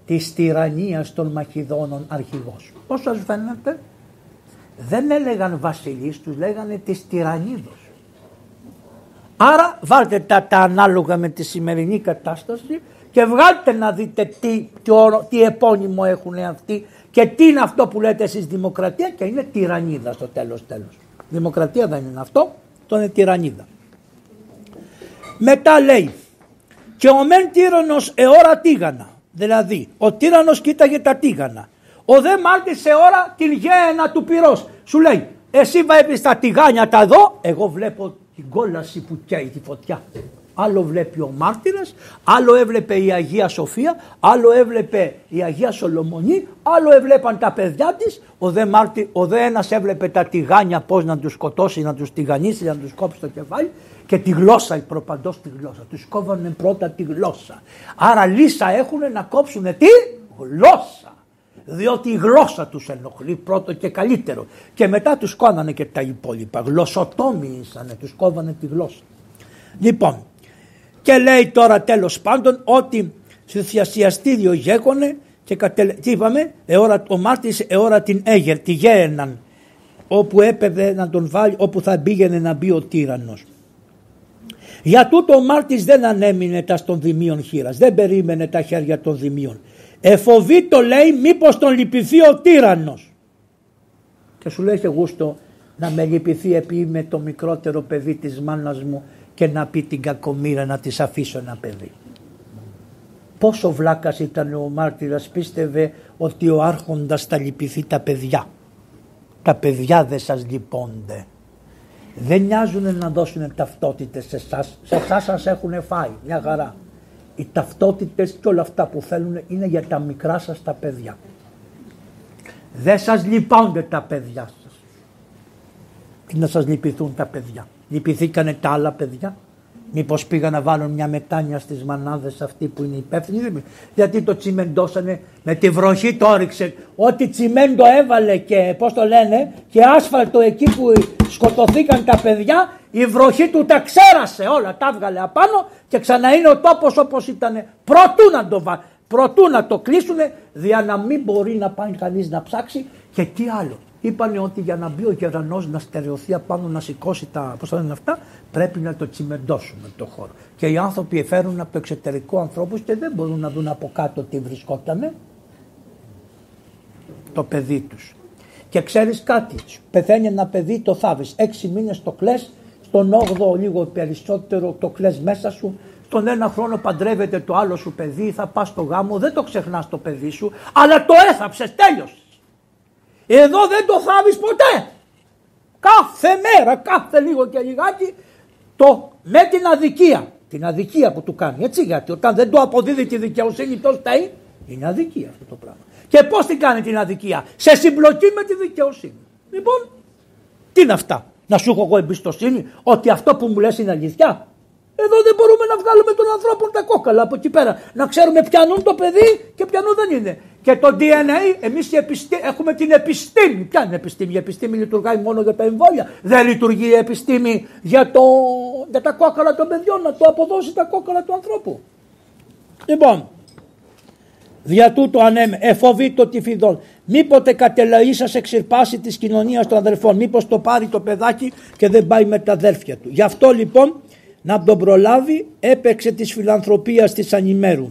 της τυραννίας των Μακεδόνων αρχηγός. Πώς σας φαίνεται, δεν έλεγαν βασιλείς, τους λέγανε της τυραννίδος. Άρα βάλτε τα, τα ανάλογα με τη σημερινή κατάσταση και βγάλτε να δείτε τι, τι, τι επώνυμο έχουν αυτοί και τι είναι αυτό που λέτε εσείς δημοκρατία και είναι τυραννίδα στο τέλος τέλος. Δημοκρατία δεν είναι αυτό, το είναι τυραννίδα. Μετά λέει και ο μεν τύρανος εώρα τίγανα. Δηλαδή ο τύρανος κοίταγε τα τίγανα. Ο δε μάρτης σε ώρα την γέαινα του πυρός. Σου λέει εσύ βλέπεις τα τηγάνια τα εδώ, εγώ βλέπω την κόλαση που καίει τη φωτιά άλλο βλέπει ο μάρτυρας, άλλο έβλεπε η Αγία Σοφία, άλλο έβλεπε η Αγία Σολομονή, άλλο έβλεπαν τα παιδιά της, ο δε, μάρτι, ο δε ένας έβλεπε τα τηγάνια πώς να τους σκοτώσει, να τους τηγανίσει, να τους κόψει το κεφάλι και τη γλώσσα, η προπαντός τη γλώσσα. Τους κόβανε πρώτα τη γλώσσα. Άρα λύσα έχουν να κόψουν τη γλώσσα. διότι η γλώσσα τους ενοχλεί πρώτο και καλύτερο και μετά τους κόνανε και τα υπόλοιπα, γλωσσοτόμοι ήσανε, τους κόβανε τη γλώσσα. Λοιπόν, και λέει τώρα τέλος πάντων ότι στο θειασιαστήριο γέκονε και κατελε... τι είπαμε, εώρα, ο μάρτης εώρα την έγερ, τη γέεναν όπου έπαιρνε να τον βάλει, όπου θα πήγαινε να μπει ο τύραννος. Για τούτο ο μάρτης δεν ανέμεινε τα στον δημίων χείρας, δεν περίμενε τα χέρια των δημίων. Εφοβεί το λέει μήπως τον λυπηθεί ο τύραννος. Και σου λέει και γούστο να με λυπηθεί επειδή είμαι το μικρότερο παιδί της μάνας μου και να πει την κακομήρα να της αφήσω ένα παιδί. Πόσο βλάκας ήταν ο μάρτυρας πίστευε ότι ο άρχοντας θα λυπηθεί τα παιδιά. Τα παιδιά δεν σας λυπώνται. Δεν νοιάζουν να δώσουν ταυτότητες σε εσάς. Σε εσάς σας έχουν φάει μια χαρά. Οι ταυτότητες και όλα αυτά που θέλουν είναι για τα μικρά σας τα παιδιά. Δεν σας λυπώνται τα παιδιά σας. Τι να σας λυπηθούν τα παιδιά. Λυπηθήκανε τα άλλα παιδιά. Μήπως πήγαν να βάλουν μια μετάνια στις μανάδες αυτοί που είναι υπεύθυνοι. Γιατί το τσιμεντώσανε με τη βροχή το όριξε. Ό,τι τσιμέντο έβαλε και πώς το λένε και άσφαλτο εκεί που σκοτωθήκαν τα παιδιά, η βροχή του τα ξέρασε όλα. Τα έβγαλε απάνω και ξανά είναι ο τόπος όπως ήταν. Προτού να το βάλουν. Προτού να το κλείσουν, δια να μην μπορεί να πάει κανείς να ψάξει και τι άλλο. Είπανε ότι για να μπει ο γερανός να στερεωθεί απάνω να σηκώσει τα. Πώς θα λένε αυτά, πρέπει να το τσιμεντώσουμε το χώρο. Και οι άνθρωποι εφέρουν από το εξωτερικό ανθρώπους και δεν μπορούν να δουν από κάτω τι βρισκότανε. Το παιδί τους. Και ξέρεις κάτι, πεθαίνει ένα παιδί, το θάβεις. Έξι μήνες το κλε, στον 8ο λίγο περισσότερο το κλε μέσα σου. Τον ένα χρόνο παντρεύεται το άλλο σου παιδί, θα πας στο γάμο, δεν το ξεχνάς το παιδί σου, αλλά το έθαψες, τέλειωσε. Εδώ δεν το θάβεις ποτέ. Κάθε μέρα, κάθε λίγο και λιγάκι το με την αδικία. Την αδικία που του κάνει. Έτσι γιατί όταν δεν του αποδίδει τη δικαιοσύνη τόσο φταίει. Είναι αδικία αυτό το πράγμα. Και πώς την κάνει την αδικία; Σε συμπλοκή με τη δικαιοσύνη. Λοιπόν, τι είναι αυτά; Να σου έχω εγώ εμπιστοσύνη ότι αυτό που μου λες είναι αλήθεια; Εδώ δεν μπορούμε να βγάλουμε τον ανθρώπων τα κόκαλα από εκεί πέρα. Να ξέρουμε ποιανούν το παιδί και ποιανού δεν είναι. Και το DNA, εμείς έχουμε την επιστήμη. Ποια είναι η επιστήμη, η επιστήμη λειτουργάει μόνο για τα εμβόλια. Δεν λειτουργεί η επιστήμη για, το, για τα κόκαλα των παιδιών, να το αποδώσει τα κόκαλα του ανθρώπου. Λοιπόν, δια τούτο ανέμε, εφοβεί το τυφιδόν. Μήποτε κατελαή σας εξυρπάσει της κοινωνίας των αδερφών. Μήπως το πάρει το παιδάκι και δεν πάει με τα αδέρφια του. Γι' αυτό λοιπόν να τον προλάβει έπαιξε της φιλανθρωπίας της ανημέρου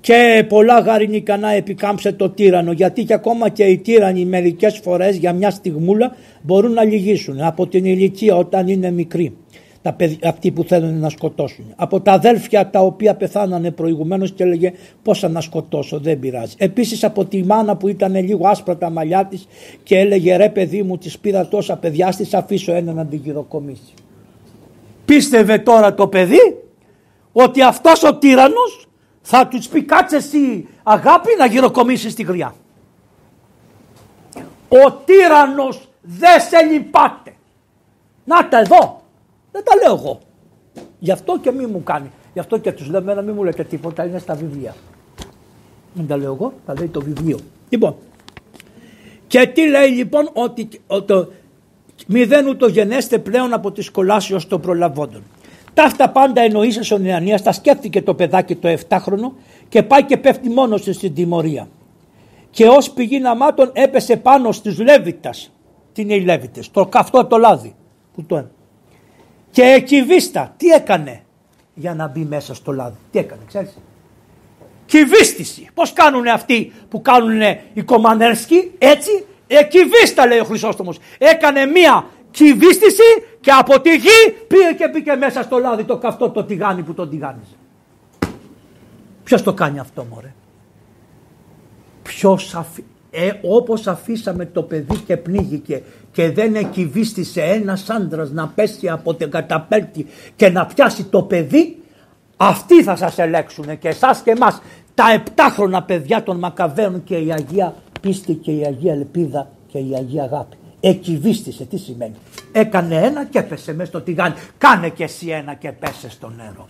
και πολλά γαρινικανά επικάμψε το τύρανο γιατί και ακόμα και οι τύρανοι μερικές φορές για μια στιγμούλα μπορούν να λυγίσουν από την ηλικία όταν είναι μικροί τα αυτοί που θέλουν να σκοτώσουν. Από τα αδέλφια τα οποία πεθάνανε προηγουμένως και έλεγε πώ να σκοτώσω, δεν πειράζει. Επίσης από τη μάνα που ήταν λίγο άσπρα τα μαλλιά της και έλεγε ρε παιδί μου, της πήρα τόσα παιδιά, της αφήσω ένα να την γυροκομίσει. Πίστευε τώρα το παιδί ότι αυτός ο τύρανος θα τους πει κάτσε εσύ αγάπη να γυροκομίσεις τη γριά. Ο τύρανος δεν σε λυπάται. Να τα εδώ. Δεν τα λέω εγώ. Γι' αυτό και μη μου κάνει. Γι' αυτό και τους λέμε να μην μου λέτε τίποτα. Είναι στα βιβλία. Δεν τα λέω εγώ. Τα λέει το βιβλίο. Λοιπόν. Και τι λέει λοιπόν ότι, ότι μηδέν ούτω γενέστε πλέον από της σκολάσεως των προλαβόντων. Τα αυτά πάντα εννοήσει ο Νεανίας, τα σκέφτηκε το παιδάκι το 7χρονο και πάει και πέφτει μόνος του στην τιμωρία. Και ως πηγή ναμάτων έπεσε πάνω στους Λέβητας. Τι είναι οι Λέβητες, το καυτό το λάδι. Που το... Και εκυβίστα, τι έκανε για να μπει μέσα στο λάδι. Τι έκανε, ξέρεις; Κυβίστηση. Πώς κάνουν αυτοί που κάνουν οι Κομανέρσκοι, έτσι Εκυβίστα λέει ο Χρυσόστομος. Έκανε μία κυβίστηση και από τη γη πήγε και πήγε μέσα στο λάδι το καυτό το τηγάνι που τον τηγάνιζε. Ποιος το κάνει αυτό μωρέ; Ποιος αφή... Ε, όπως αφήσαμε το παιδί και πνίγηκε και δεν εκυβίστησε ένας άντρας να πέσει από την καταπέλτη και να πιάσει το παιδί αυτοί θα σας ελέξουν και εσάς και εμάς τα επτάχρονα παιδιά των Μακαβαίων και η Αγία πίστη και η Αγία Ελπίδα και η Αγία Αγάπη. Εκυβίστησε, τι σημαίνει. Έκανε ένα και έπεσε μέσα στο τηγάνι. Κάνε και εσύ ένα και πέσε στο νερό.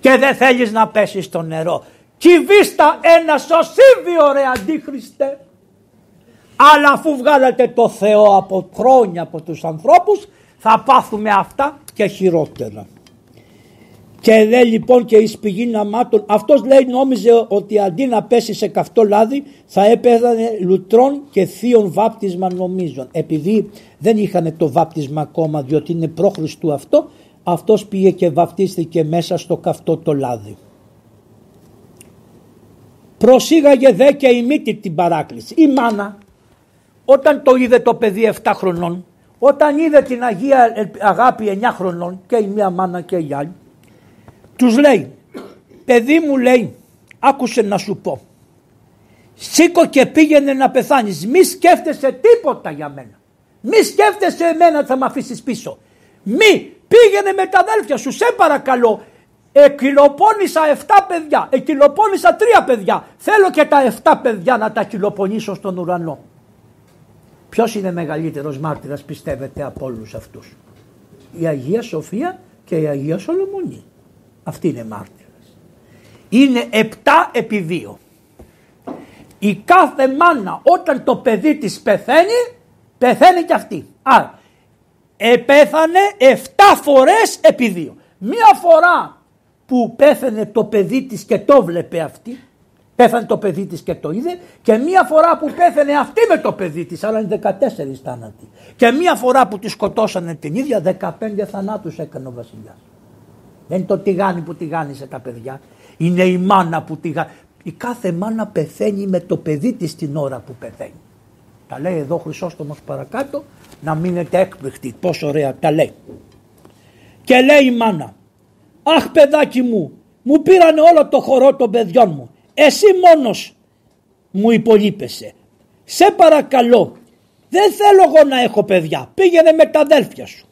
Και δεν θέλεις να πέσεις στο νερό Κυβίστα ένα σωσίβιο ρε αντίχριστε. Αλλά αφού βγάλατε το Θεό από χρόνια από τους ανθρώπους θα πάθουμε αυτά και χειρότερα. Και λέει λοιπόν και εις πηγή αμάτων, αυτός λέει νόμιζε ότι αντί να πέσει σε καυτό λάδι θα έπαιζανε λουτρών και θείων βάπτισμα νομίζων. Επειδή δεν είχαν το βάπτισμα ακόμα διότι είναι πρόχριστου αυτό, αυτός πήγε και βαπτίστηκε μέσα στο καυτό το λάδι. Προσήγαγε δε και η μύτη την παράκληση. Η μάνα όταν το είδε το παιδί 7 χρονών, όταν είδε την Αγία Αγάπη 9 χρονών και η μία μάνα και η άλλη, τους λέει, παιδί μου λέει, άκουσε να σου πω, σήκω και πήγαινε να πεθάνεις, μη σκέφτεσαι τίποτα για μένα. Μη σκέφτεσαι εμένα θα με αφήσεις πίσω. Μη πήγαινε με τα αδέλφια σου, σε παρακαλώ. Εκυλοπώνησα 7 παιδιά, εκυλοπώνησα 3 παιδιά. Θέλω και τα 7 παιδιά να τα κυλοπονήσω στον ουρανό. Ποιος είναι μεγαλύτερος μάρτυρας πιστεύετε από όλους αυτούς; Η Αγία Σοφία και η Αγία Σολομονή. Αυτή είναι μάρτυρας. Είναι 7 επί 2. Η κάθε μάνα όταν το παιδί της πεθαίνει, πεθαίνει και αυτή. Άρα, επέθανε 7 φορές επί 2. Μία φορά που πέθανε το παιδί της και το βλέπε αυτή, Πέθανε το παιδί της και το είδε και μία φορά που πέθανε αυτή με το παιδί της, αλλά είναι 14 θάνατοι. Και μία φορά που τη σκοτώσανε την ίδια, 15 θανάτους έκανε ο βασιλιάς. Δεν είναι το τηγάνι που τηγάνισε τα παιδιά, είναι η μάνα που τηγάνισε. Η κάθε μάνα πεθαίνει με το παιδί της την ώρα που πεθαίνει. Τα λέει εδώ Χρυσόστομος παρακάτω, να μείνετε έκπληκτοι, πόσο ωραία τα λέει. Και λέει η μάνα, αχ παιδάκι μου, μου πήρανε όλο το χορό των παιδιών μου εσύ μόνος μου υπολείπεσαι. Σε παρακαλώ, δεν θέλω εγώ να έχω παιδιά, πήγαινε με τα αδέλφια σου.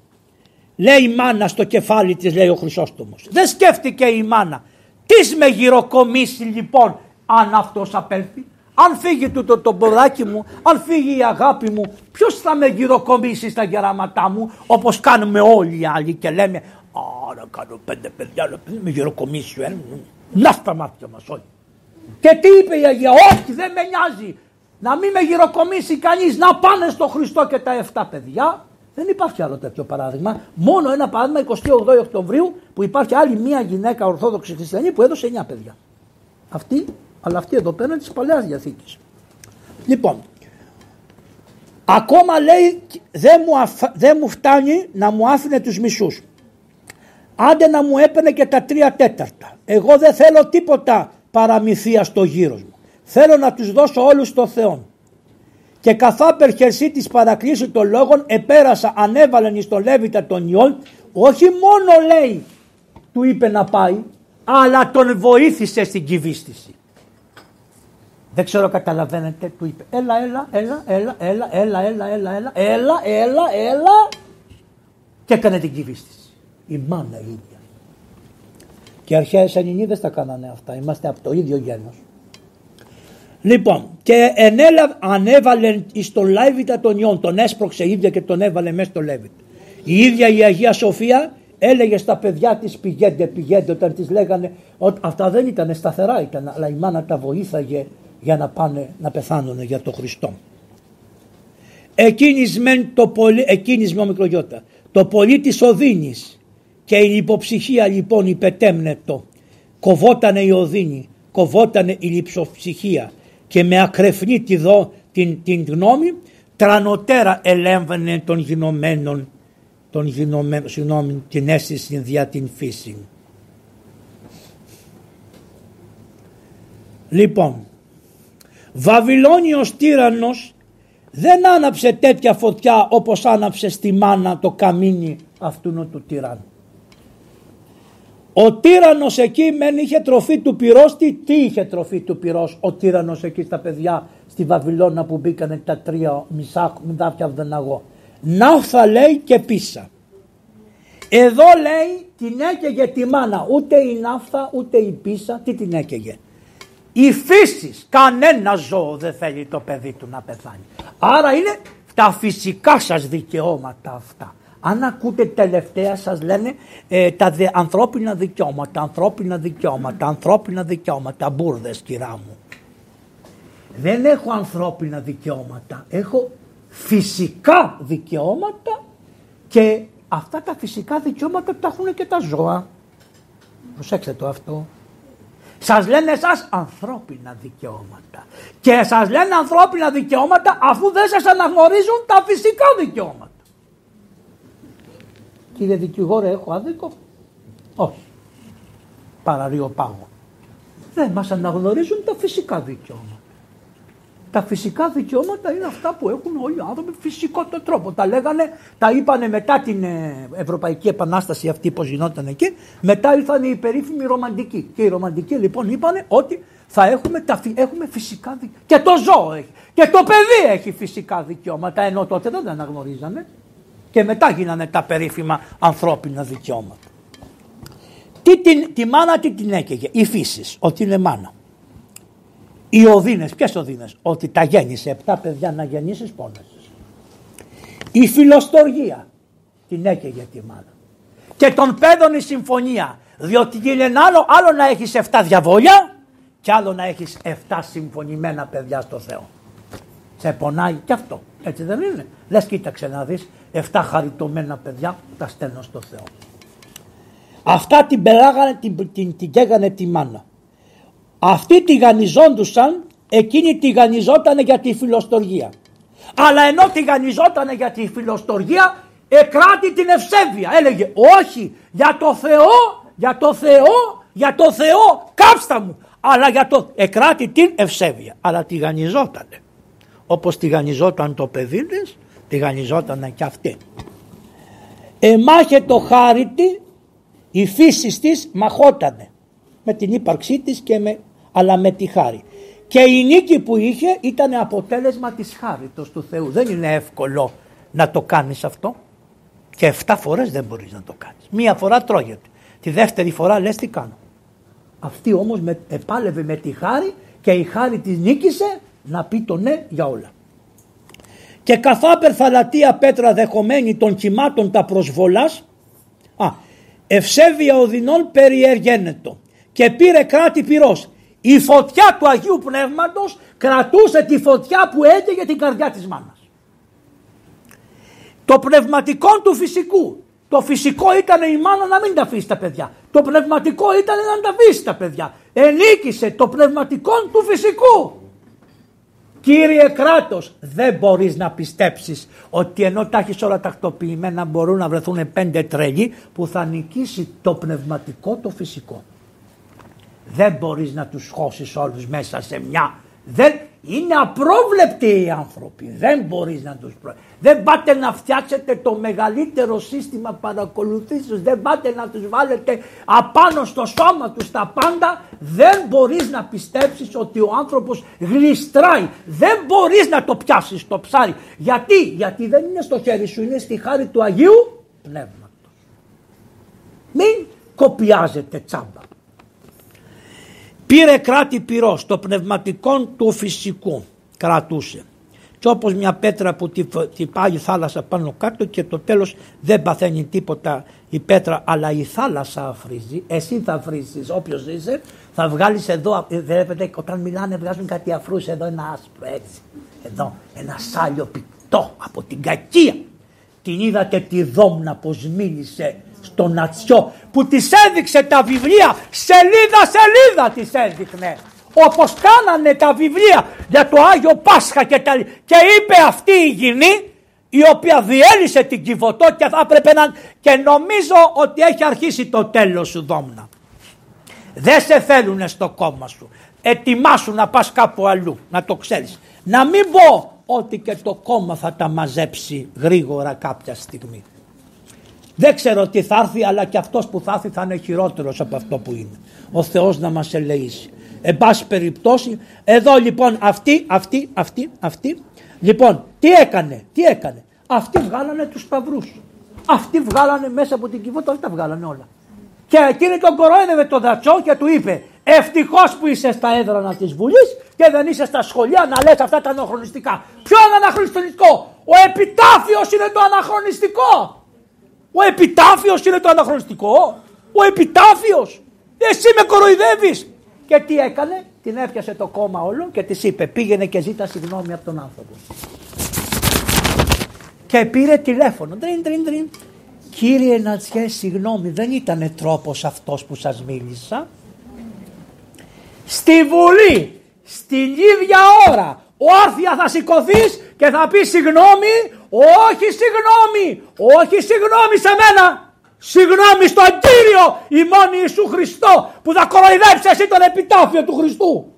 Λέει η μάνα στο κεφάλι της, λέει ο Χρυσόστομος. Δεν σκέφτηκε η μάνα. Τις με γυροκομίσει λοιπόν αν αυτός απέλθει. Αν φύγει το, το, το ποδάκι μου, αν φύγει η αγάπη μου, ποιος θα με γυροκομίσει στα γεράματά μου, όπως κάνουμε όλοι οι άλλοι και λέμε Α, να κάνω πέντε παιδιά, να με γυροκομίσει, ε. να στα μάτια μας όλοι. Και τι είπε η Αγία, όχι δεν με νοιάζει. Να μην με γυροκομίσει κανείς, να πάνε στο Χριστό και τα 7 παιδιά. Δεν υπάρχει άλλο τέτοιο παράδειγμα. Μόνο ένα παράδειγμα 28 Οκτωβρίου που υπάρχει άλλη μία γυναίκα Ορθόδοξη Χριστιανή που έδωσε 9 παιδιά. Αυτή, αλλά αυτή εδώ πέρα της παλιά διαθήκης. Λοιπόν, ακόμα λέει δεν μου, δεν μου φτάνει να μου άφηνε τους μισούς. Άντε να μου έπαιρνε και τα τρία τέταρτα. Εγώ δεν θέλω τίποτα παραμυθία στο γύρος μου. Θέλω να τους δώσω όλους το Θεό. Και καθά περχερσί της παρακλήση των λόγων επέρασα ανέβαλεν εις τον Λέβητα τον Ιών όχι μόνο λέει του είπε να πάει αλλά τον βοήθησε στην κυβίστηση. Δεν ξέρω καταλαβαίνετε του είπε έλα έλα έλα έλα έλα έλα έλα έλα έλα έλα έλα έλα και έκανε την κυβίστηση. Η μάνα η ίδια. Και οι αρχαίες Ελληνίδες τα κάνανε αυτά. Είμαστε από το ίδιο γένος. Λοιπόν, και ενέλα, ανέβαλε στο Λέβητα τον Ιών, τον έσπρωξε ίδια και τον έβαλε μέσα στο Λέβητα. Η ίδια η Αγία Σοφία έλεγε στα παιδιά της πηγαίνετε, πηγαίνετε όταν τις λέγανε ότι αυτά δεν ήταν σταθερά ήταν αλλά η μάνα τα βοήθαγε για να πάνε να πεθάνουν για τον Χριστό. Εκείνης μεν το πολύ, εκείνης με μικρογιώτα, το πολύ της οδύνης και η λιποψυχία λοιπόν υπετέμνετο. Κοβότανε η οδύνη, κοβότανε η λιποψυχία και με ακρεφνή τη δω την, την γνώμη τρανοτέρα ελέμβανε των γινωμένων των γινωμένων, συγγνώμη, την αίσθηση δια την φύση. Λοιπόν, Βαβυλώνιος τύρανος δεν άναψε τέτοια φωτιά όπως άναψε στη μάνα το καμίνι αυτού του τυράννου. Ο τύρανος εκεί μεν είχε τροφή του πυρός. Τι, τι είχε τροφή του πυρός ο τύρανος εκεί στα παιδιά στη Βαβυλώνα που μπήκανε τα τρία μισά μηδάφια βδεναγό. Ναύθα λέει και πίσα. Εδώ λέει την έκαιγε τη μάνα. Ούτε η ναύθα ούτε η πίσα. Τι την έκαιγε. Η φύση, κανένα ζώο δεν θέλει το παιδί του να πεθάνει. Άρα είναι τα φυσικά σας δικαιώματα αυτά. Αν ακούτε τελευταία σας λένε ε, τα δε, ανθρώπινα δικαιώματα, ανθρώπινα δικαιώματα, ανθρώπινα δικαιώματα, μπουρδες κυρά μου. Δεν έχω ανθρώπινα δικαιώματα, έχω φυσικά δικαιώματα και αυτά τα φυσικά δικαιώματα τα έχουν και τα ζώα. Προσέξτε το αυτό. Σας λένε εσάς ανθρώπινα δικαιώματα. Και σας λένε ανθρώπινα δικαιώματα αφού δεν σας αναγνωρίζουν τα φυσικά δικαιώματα. Κύριε δικηγόρε έχω άδικο; Όχι. Παραρρείο πάγο. Δεν μας αναγνωρίζουν τα φυσικά δικαιώματα. Τα φυσικά δικαιώματα είναι αυτά που έχουν όλοι οι άνθρωποι φυσικό το τρόπο. Τα λέγανε, τα είπανε μετά την ε, Ευρωπαϊκή Επανάσταση αυτή που γινόταν εκεί. Μετά ήρθαν οι περίφημοι ρομαντικοί. Και οι ρομαντικοί λοιπόν είπανε ότι θα έχουμε, τα, έχουμε φυσικά δικαιώματα. Και το ζώο έχει. Και το παιδί έχει φυσικά δικαιώματα. Ενώ τότε δεν τα αναγνωρίζανε. Και μετά γίνανε τα περίφημα ανθρώπινα δικαιώματα. Τι την, τη μάνα τι την έκαιγε, η φύση, ότι είναι μάνα. Οι οδύνες, ποιες οδύνες, ότι τα γέννησε, επτά παιδιά να γεννήσεις πόνε. Η φιλοστοργία την έκαιγε τη μάνα. Και τον πέδων η συμφωνία, διότι είναι άλλο, άλλο να έχεις 7 διαβόλια και άλλο να έχεις 7 συμφωνημένα παιδιά στο Θεό. Σε πονάει και αυτό. Έτσι δεν είναι. Λες κοίταξε να δεις 7 χαριτωμένα παιδιά τα στέλνω στο Θεό. Αυτά την περάγανε, την, την, την καίγανε τη μάνα. Αυτοί τηγανιζόντουσαν, εκείνη τηγανιζότανε για τη φιλοστοργία. Αλλά ενώ τηγανιζότανε για τη φιλοστοργία, εκράτη την ευσέβεια. Έλεγε όχι για το Θεό, για το Θεό, για το Θεό, κάψτα μου. Αλλά για το εκράτη την ευσέβεια. Αλλά τηγανιζότανε. Όπως τηγανιζόταν το παιδί της, τηγανιζόταν και αυτή. Εμάχε το χάρητη, η φύση της μαχότανε με την ύπαρξή της και με αλλά με τη χάρη. Και η νίκη που είχε ήταν αποτέλεσμα της χάριτος του Θεού. Δεν είναι εύκολο να το κάνεις αυτό. Και 7 φορές δεν μπορείς να το κάνεις. Μία φορά τρώγεται. Τη δεύτερη φορά λες τι κάνω. Αυτή όμως με, επάλευε με τη χάρη και η χάρη της νίκησε να πει το ναι για όλα. Και καθάπερ θαλατία πέτρα δεχομένη των κυμάτων τα προσβολάς, α, ευσέβεια οδυνών περιεργένετο και πήρε κράτη πυρός η φωτιά του Αγίου Πνεύματος κρατούσε τη φωτιά που έκαιγε την καρδιά της μάνας. Το πνευματικό του φυσικού. Το φυσικό ήταν η μάνα να μην τα αφήσει τα παιδιά. Το πνευματικό ήταν να τα αφήσει τα παιδιά. Ενίκησε το πνευματικό του φυσικού. Κύριε κράτος, δεν μπορείς να πιστέψεις ότι ενώ τα έχεις όλα τακτοποιημένα μπορούν να βρεθούν πέντε τρελοί που θα νικήσει το πνευματικό το φυσικό. Δεν μπορείς να τους χώσεις όλους μέσα σε μια... Δεν... Είναι απρόβλεπτοι οι άνθρωποι. Δεν μπορείς να τους προ... Δεν πάτε να φτιάξετε το μεγαλύτερο σύστημα παρακολουθήσεως. Δεν πάτε να τους βάλετε απάνω στο σώμα τους τα πάντα. Δεν μπορείς να πιστέψεις ότι ο άνθρωπος γλιστράει. Δεν μπορείς να το πιάσεις το ψάρι. Γιατί, γιατί δεν είναι στο χέρι σου, είναι στη χάρη του Αγίου Πνεύματος. Μην κοπιάζετε τσάμπα. Πήρε κράτη πυρός, το πνευματικό του φυσικού κρατούσε. Και όπως μια πέτρα που τη πάει η θάλασσα πάνω κάτω και το τέλος δεν παθαίνει τίποτα η πέτρα αλλά η θάλασσα αφρίζει. Εσύ θα αφρίζεις όποιος είσαι θα βγάλεις εδώ, ε, βλέπετε όταν μιλάνε βγάζουν κάτι αφρούς εδώ ένα άσπρο έτσι. Εδώ ένα σάλιο πιτό από την κακία. Την είδατε τη δόμνα πως μίλησε στο Νατσιό που της έδειξε τα βιβλία σελίδα σελίδα της έδειχνε. Όπως κάνανε τα βιβλία για το Άγιο Πάσχα και τα και είπε αυτή η γυνή η οποία διέλυσε την Κιβωτό και θα έπρεπε να και νομίζω ότι έχει αρχίσει το τέλος σου δόμνα. Δεν σε θέλουνε στο κόμμα σου. Ετοιμάσου να πας κάπου αλλού να το ξέρεις. Να μην πω ότι και το κόμμα θα τα μαζέψει γρήγορα κάποια στιγμή δεν ξέρω τι θα έρθει αλλά και αυτός που θα έρθει θα είναι χειρότερος από αυτό που είναι. Ο Θεός να μας ελεήσει. Εν πάση περιπτώσει εδώ λοιπόν αυτή, αυτή, αυτή, αυτή. Λοιπόν τι έκανε, τι έκανε. Αυτοί βγάλανε τους σταυρούς. Αυτοί βγάλανε μέσα από την κυβότα, όχι τα βγάλανε όλα. Και εκείνη τον κορόιδευε τον δατσό και του είπε Ευτυχώς που είσαι στα έδρανα της Βουλής και δεν είσαι στα σχολεία να λες αυτά τα αναχρονιστικά. Ποιο είναι αναχρονιστικό, Ο επιτάφιος είναι το αναχρονιστικό. Ο επιτάφιος είναι το αναχρονιστικό. Ο επιτάφιος. Εσύ με κοροϊδεύεις. Και τι έκανε; Την έπιασε το κόμμα όλο και της είπε πήγαινε και ζήτα συγγνώμη από τον άνθρωπο. Και πήρε τηλέφωνο. Τρίν, τρίν, τρίν. Κύριε Νατσιέ, συγγνώμη, δεν ήταν τρόπος αυτός που σας μίλησα. Στη Βουλή, στην ίδια ώρα, όρθια θα σηκωθείς και θα πεις συγγνώμη, όχι συγγνώμη, όχι συγγνώμη σε μένα. Συγγνώμη στον Κύριο ημών Ιησού Χριστό που θα κοροϊδέψει εσύ τον επιτάφιο του Χριστού.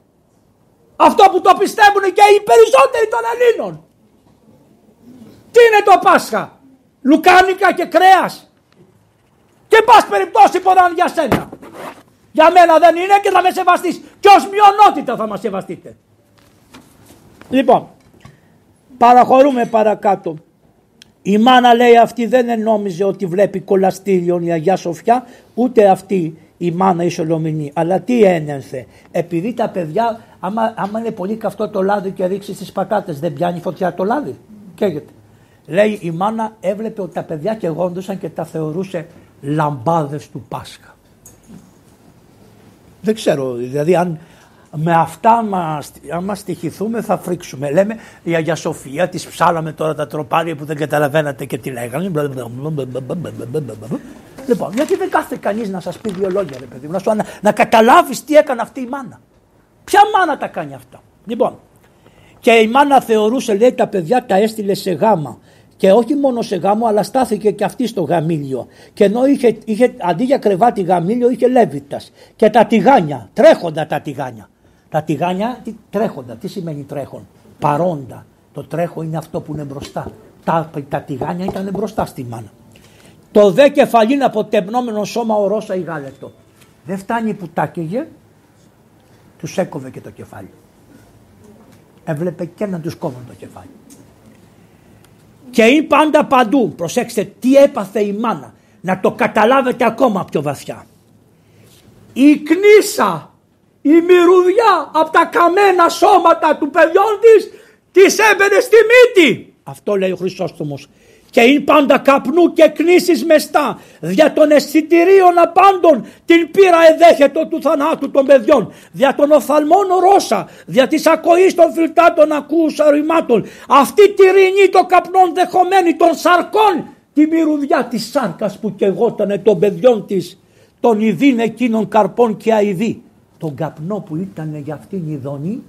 Αυτό που το πιστεύουν και οι περισσότεροι των Ελλήνων. Τι είναι το Πάσχα; Λουκάνικα και κρέας. Και πας περιπτώσει πονάνε για σένα. Για μένα δεν είναι και θα με σεβαστείς. Και ως μειονότητα θα μας σεβαστείτε. Λοιπόν, παραχωρούμε παρακάτω. Η μάνα λέει αυτή δεν νόμιζε ότι βλέπει κολαστήριον η Αγιά Σοφιά ούτε αυτή η μάνα η Σολομινή. Αλλά τι ένενθε. Επειδή τα παιδιά άμα, άμα είναι πολύ καυτό το λάδι και ρίξει τις πατάτες δεν πιάνει φωτιά το λάδι. Καίγεται. Λέει η μάνα έβλεπε ότι τα παιδιά και γόντουσαν και τα θεωρούσε λαμπάδες του Πάσχα. Δεν ξέρω, δηλαδή αν με αυτά μας, αν μας στοιχηθούμε θα φρίξουμε. Λέμε η Αγία Σοφία, τις ψάλαμε τώρα τα τροπάρια που δεν καταλαβαίνατε και τι λέγανε. Λοιπόν, γιατί δεν κάθεται κανείς να σας πει δύο λόγια ρε παιδί να, σου, να, να καταλάβεις τι έκανε αυτή η μάνα. Ποια μάνα τα κάνει αυτά. Λοιπόν, και η μάνα θεωρούσε λέει τα παιδιά τα έστειλε σε γάμα. Και όχι μόνο σε γάμο, αλλά στάθηκε και αυτή στο γαμήλιο. Και ενώ είχε, είχε αντί για κρεβάτι γαμήλιο, είχε λέβητας. Και τα τηγάνια, τρέχοντα τα τηγάνια. Τα τηγάνια τρέχοντα. Τι σημαίνει τρέχον; Παρόντα. Το τρέχο είναι αυτό που είναι μπροστά. Τα, τα τηγάνια ήταν μπροστά στη μάνα. Το δε κεφαλήν αποτεμνόμενο σώμα ορώσα ή γάλετο. Δεν φτάνει που τάκαιγε, τους έκοβε και το κεφάλι. Έβλεπε και να τους κόβουν το κεφάλι. Και είναι πάντα παντού. Προσέξτε τι έπαθε η γαλετο δεν φτανει που τακαιγε του εκοβε και το κεφαλι εβλεπε και να του κοβουν το κεφαλι και ειναι παντα παντου προσεξτε τι επαθε η μανα Να το καταλάβετε ακόμα πιο βαθιά. Η κνήσα η μυρουδιά από τα καμένα σώματα του παιδιών της της έμπαινε στη μύτη. Αυτό λέει ο Χρυσόστομος. Και είναι πάντα καπνού και κνήσεις μεστά. Δια των αισθητηρίων απάντων την πήρα εδέχετο του θανάτου των παιδιών. Δια των οφθαλμών ρώσα. Δια της ακοής των φιλτάτων ακούς αρρημάτων. Αυτή τη ρινή των καπνών δεχομένη των σαρκών. Τη μυρουδιά της σάρκας που κεγότανε των παιδιών της. Των ειδήν εκείνων καρπών και αηδή τον καπνό που ήταν για αυτήν η ειδονή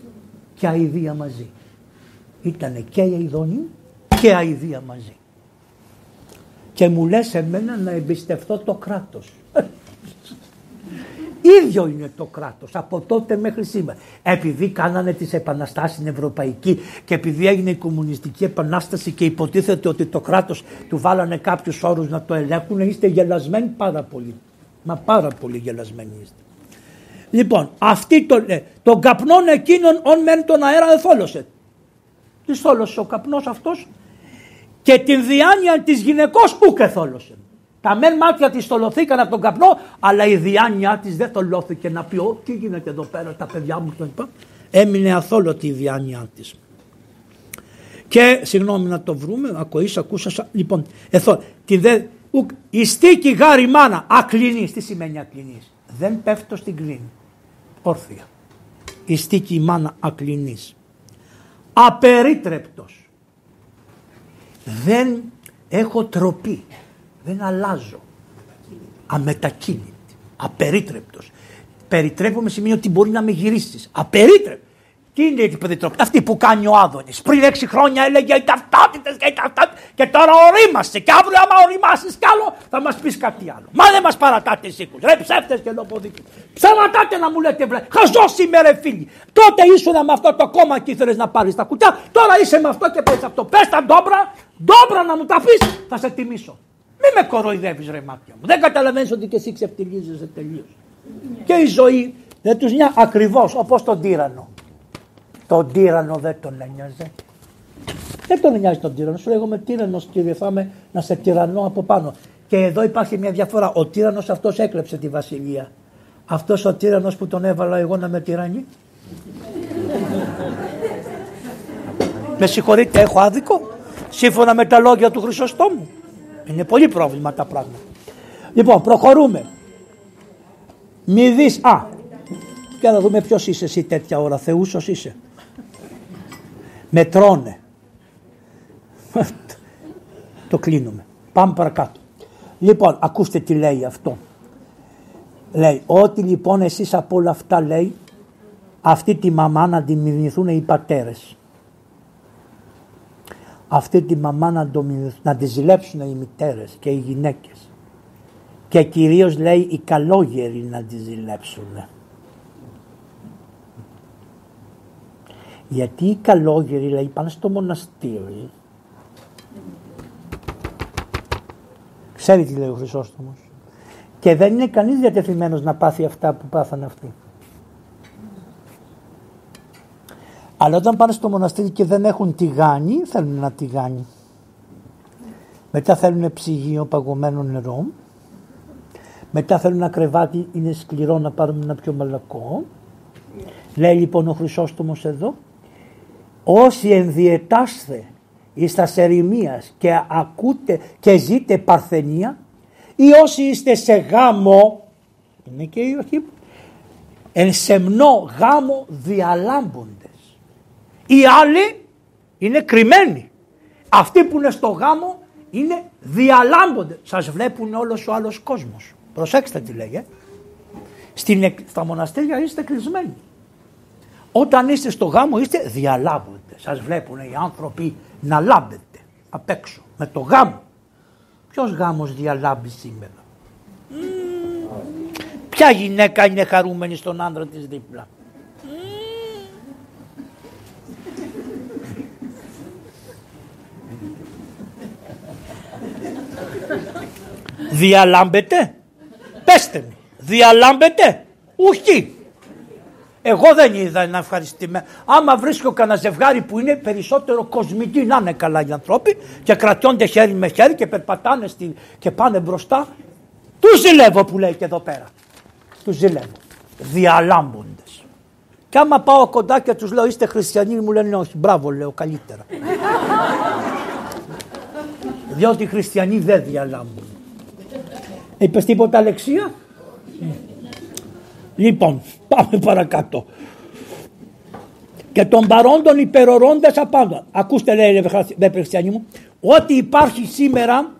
και αηδία μαζί. Ήταν και η ειδονή και αηδία μαζί. Και μου λες εμένα να εμπιστευτώ το κράτος. Ίδιο είναι το κράτος από τότε μέχρι σήμερα. Επειδή κάνανε τις επαναστάσεις στην Ευρωπαϊκή και επειδή έγινε η κομμουνιστική επανάσταση και υποτίθεται ότι το κράτος του βάλανε κάποιους όρους να το ελέγχουν είστε γελασμένοι πάρα πολύ. Μα πάρα πολύ γελασμένοι είστε. Λοιπόν, αυτή το, ε, τον καπνόν εκείνον ον μεν τον αέρα δεν θόλωσε. Τι θόλωσε ο καπνός αυτός και την διάνοια της γυναικός ούκε θόλωσε. Τα μεν μάτια της θολωθήκαν από τον καπνό, αλλά η διάνοια της δεν θολώθηκε να πει «Ω, τι γίνεται εδώ πέρα, τα παιδιά μου» κλπ. Έμεινε αθόλωτη η διάνοια της. Και, συγγνώμη να το βρούμε, ακοείς, ακούσα, λοιπόν, εθώ, τη δε, η στίκη γάρι μάνα, ακλινής, τι σημαίνει ακλινής, δεν πέφτω στην κλίνη όρθια. Η στίκη μάνα ακλινής. Απερίτρεπτος. Δεν έχω τροπή. Δεν αλλάζω. Αμετακίνητη. Απερίτρεπτος. Περιτρέπομαι σημαίνει ότι μπορεί να με γυρίσεις. Απερίτρεπτος. Τι είναι η περιτροπή, αυτή που κάνει ο Άδωνης. Πριν έξι χρόνια έλεγε οι ταυτότητες και οι ταυτότητες και τώρα ορίμασε. Και αύριο, άμα οριμάσεις κι άλλο, θα μας πεις κάτι άλλο. Μα δεν μας παρατάτε εσύ. Ρε ψεύτες και λοποδίκοι. Ψαματάτε να μου λέτε βρε. Χαζό είμαι ρε φίλοι. Τότε ήσουν με αυτό το κόμμα και ήθελες να πάρεις τα κουτιά. Τώρα είσαι με αυτό και πες αυτό. Πες τα ντόμπρα, ντόμπρα να μου τα πεις, θα σε τιμήσω. Μη με κοροϊδεύεις ρε μάτια μου. Δεν καταλαβαίνεις ότι και εσύ ξεφτιλίζεσαι τελείως. Και η ζωή δεν τους νοιάζει ακριβώς όπως τον τύρανο. Τον τύρανο δεν τον ένοιαζε. Δεν τον νοιάζει τον τύρανο. Σου λέγομαι τύρανο κύριε, θα να σε τυραννώ από πάνω. Και εδώ υπάρχει μια διαφορά. Ο τύρανο αυτός έκλεψε τη βασιλεία. Αυτός ο τύρανο που τον έβαλα εγώ να με τυραννεί. με συγχωρείτε, έχω άδικο. Σύμφωνα με τα λόγια του Χρυσοστόμου. Είναι πολύ πρόβλημα τα πράγματα. Λοιπόν, προχωρούμε. Μη δεις, α, και να δούμε ποιος είσαι εσύ τέτοια ώρα, θεούσος είσαι. Με τρώνε. Το κλείνουμε. Πάμε παρακάτω. Λοιπόν, ακούστε τι λέει αυτό. Λέει, ότι λοιπόν εσείς από όλα αυτά λέει, αυτή τη μαμά να τη μιμηθούν οι πατέρες. Αυτή τη μαμά να, το, να τη ζηλέψουν οι μητέρες και οι γυναίκες. Και κυρίως λέει οι καλόγεροι να τη ζηλέψουν. Γιατί οι καλόγεροι λέει πάνε στο μοναστήρι. Ξέρει τι λέει ο Χρυσόστομος. Και δεν είναι κανείς διατεθειμένος να πάθει αυτά που πάθανε αυτοί. Αλλά όταν πάνε στο μοναστήρι και δεν έχουν τηγάνι, θέλουν ένα τηγάνι. Μετά θέλουν ψυγείο παγωμένο νερό. Μετά θέλουν ένα κρεβάτι, είναι σκληρό να πάρουμε ένα πιο μαλακό. Λέει λοιπόν ο Χρυσόστομος εδώ, όσοι ενδιετάστε εις τα σερημίας και ακούτε και ζείτε παρθενία ή όσοι είστε σε γάμο, είναι και οι όχι, εν σεμνό γάμο διαλάμποντες. Οι άλλοι είναι κρυμμένοι. Αυτοί που είναι στο γάμο είναι διαλάμποντες. Σας βλέπουν όλος ο άλλος κόσμος. Προσέξτε τι λέει. Ε. Στην, στα μοναστήρια είστε κλεισμένοι. Όταν είστε στο γάμο είστε διαλάμποντες. Σας βλέπουν οι άνθρωποι να λάμπετε απ' έξω με το γάμο. Ποιος γάμος διαλάμπει σήμερα; Ποια γυναίκα είναι χαρούμενη στον άντρα της δίπλα; Διαλάμπετε; Πέστε μου. Διαλάμπετε; Ουχή. Εγώ δεν είδα ένα ευχαριστημένο. Άμα βρίσκω κανένα ζευγάρι που είναι περισσότερο κοσμική, να είναι καλά οι άνθρωποι και κρατιόνται χέρι με χέρι και περπατάνε στη... και πάνε μπροστά, τους ζηλεύω που λέει και εδώ πέρα. Τους ζηλεύω. Διαλάμποντες. Και άμα πάω κοντά και τους λέω είστε χριστιανοί, μου λένε όχι. Μπράβο, λέω καλύτερα. Διότι οι χριστιανοί δεν διαλάμπουν. Είπες τίποτα Αλεξία; Λοιπόν, πάμε παρακάτω. Και των παρόντων υπερορώντες απάντων. Ακούστε λέει δε χριστιανοί μου, ό,τι υπάρχει σήμερα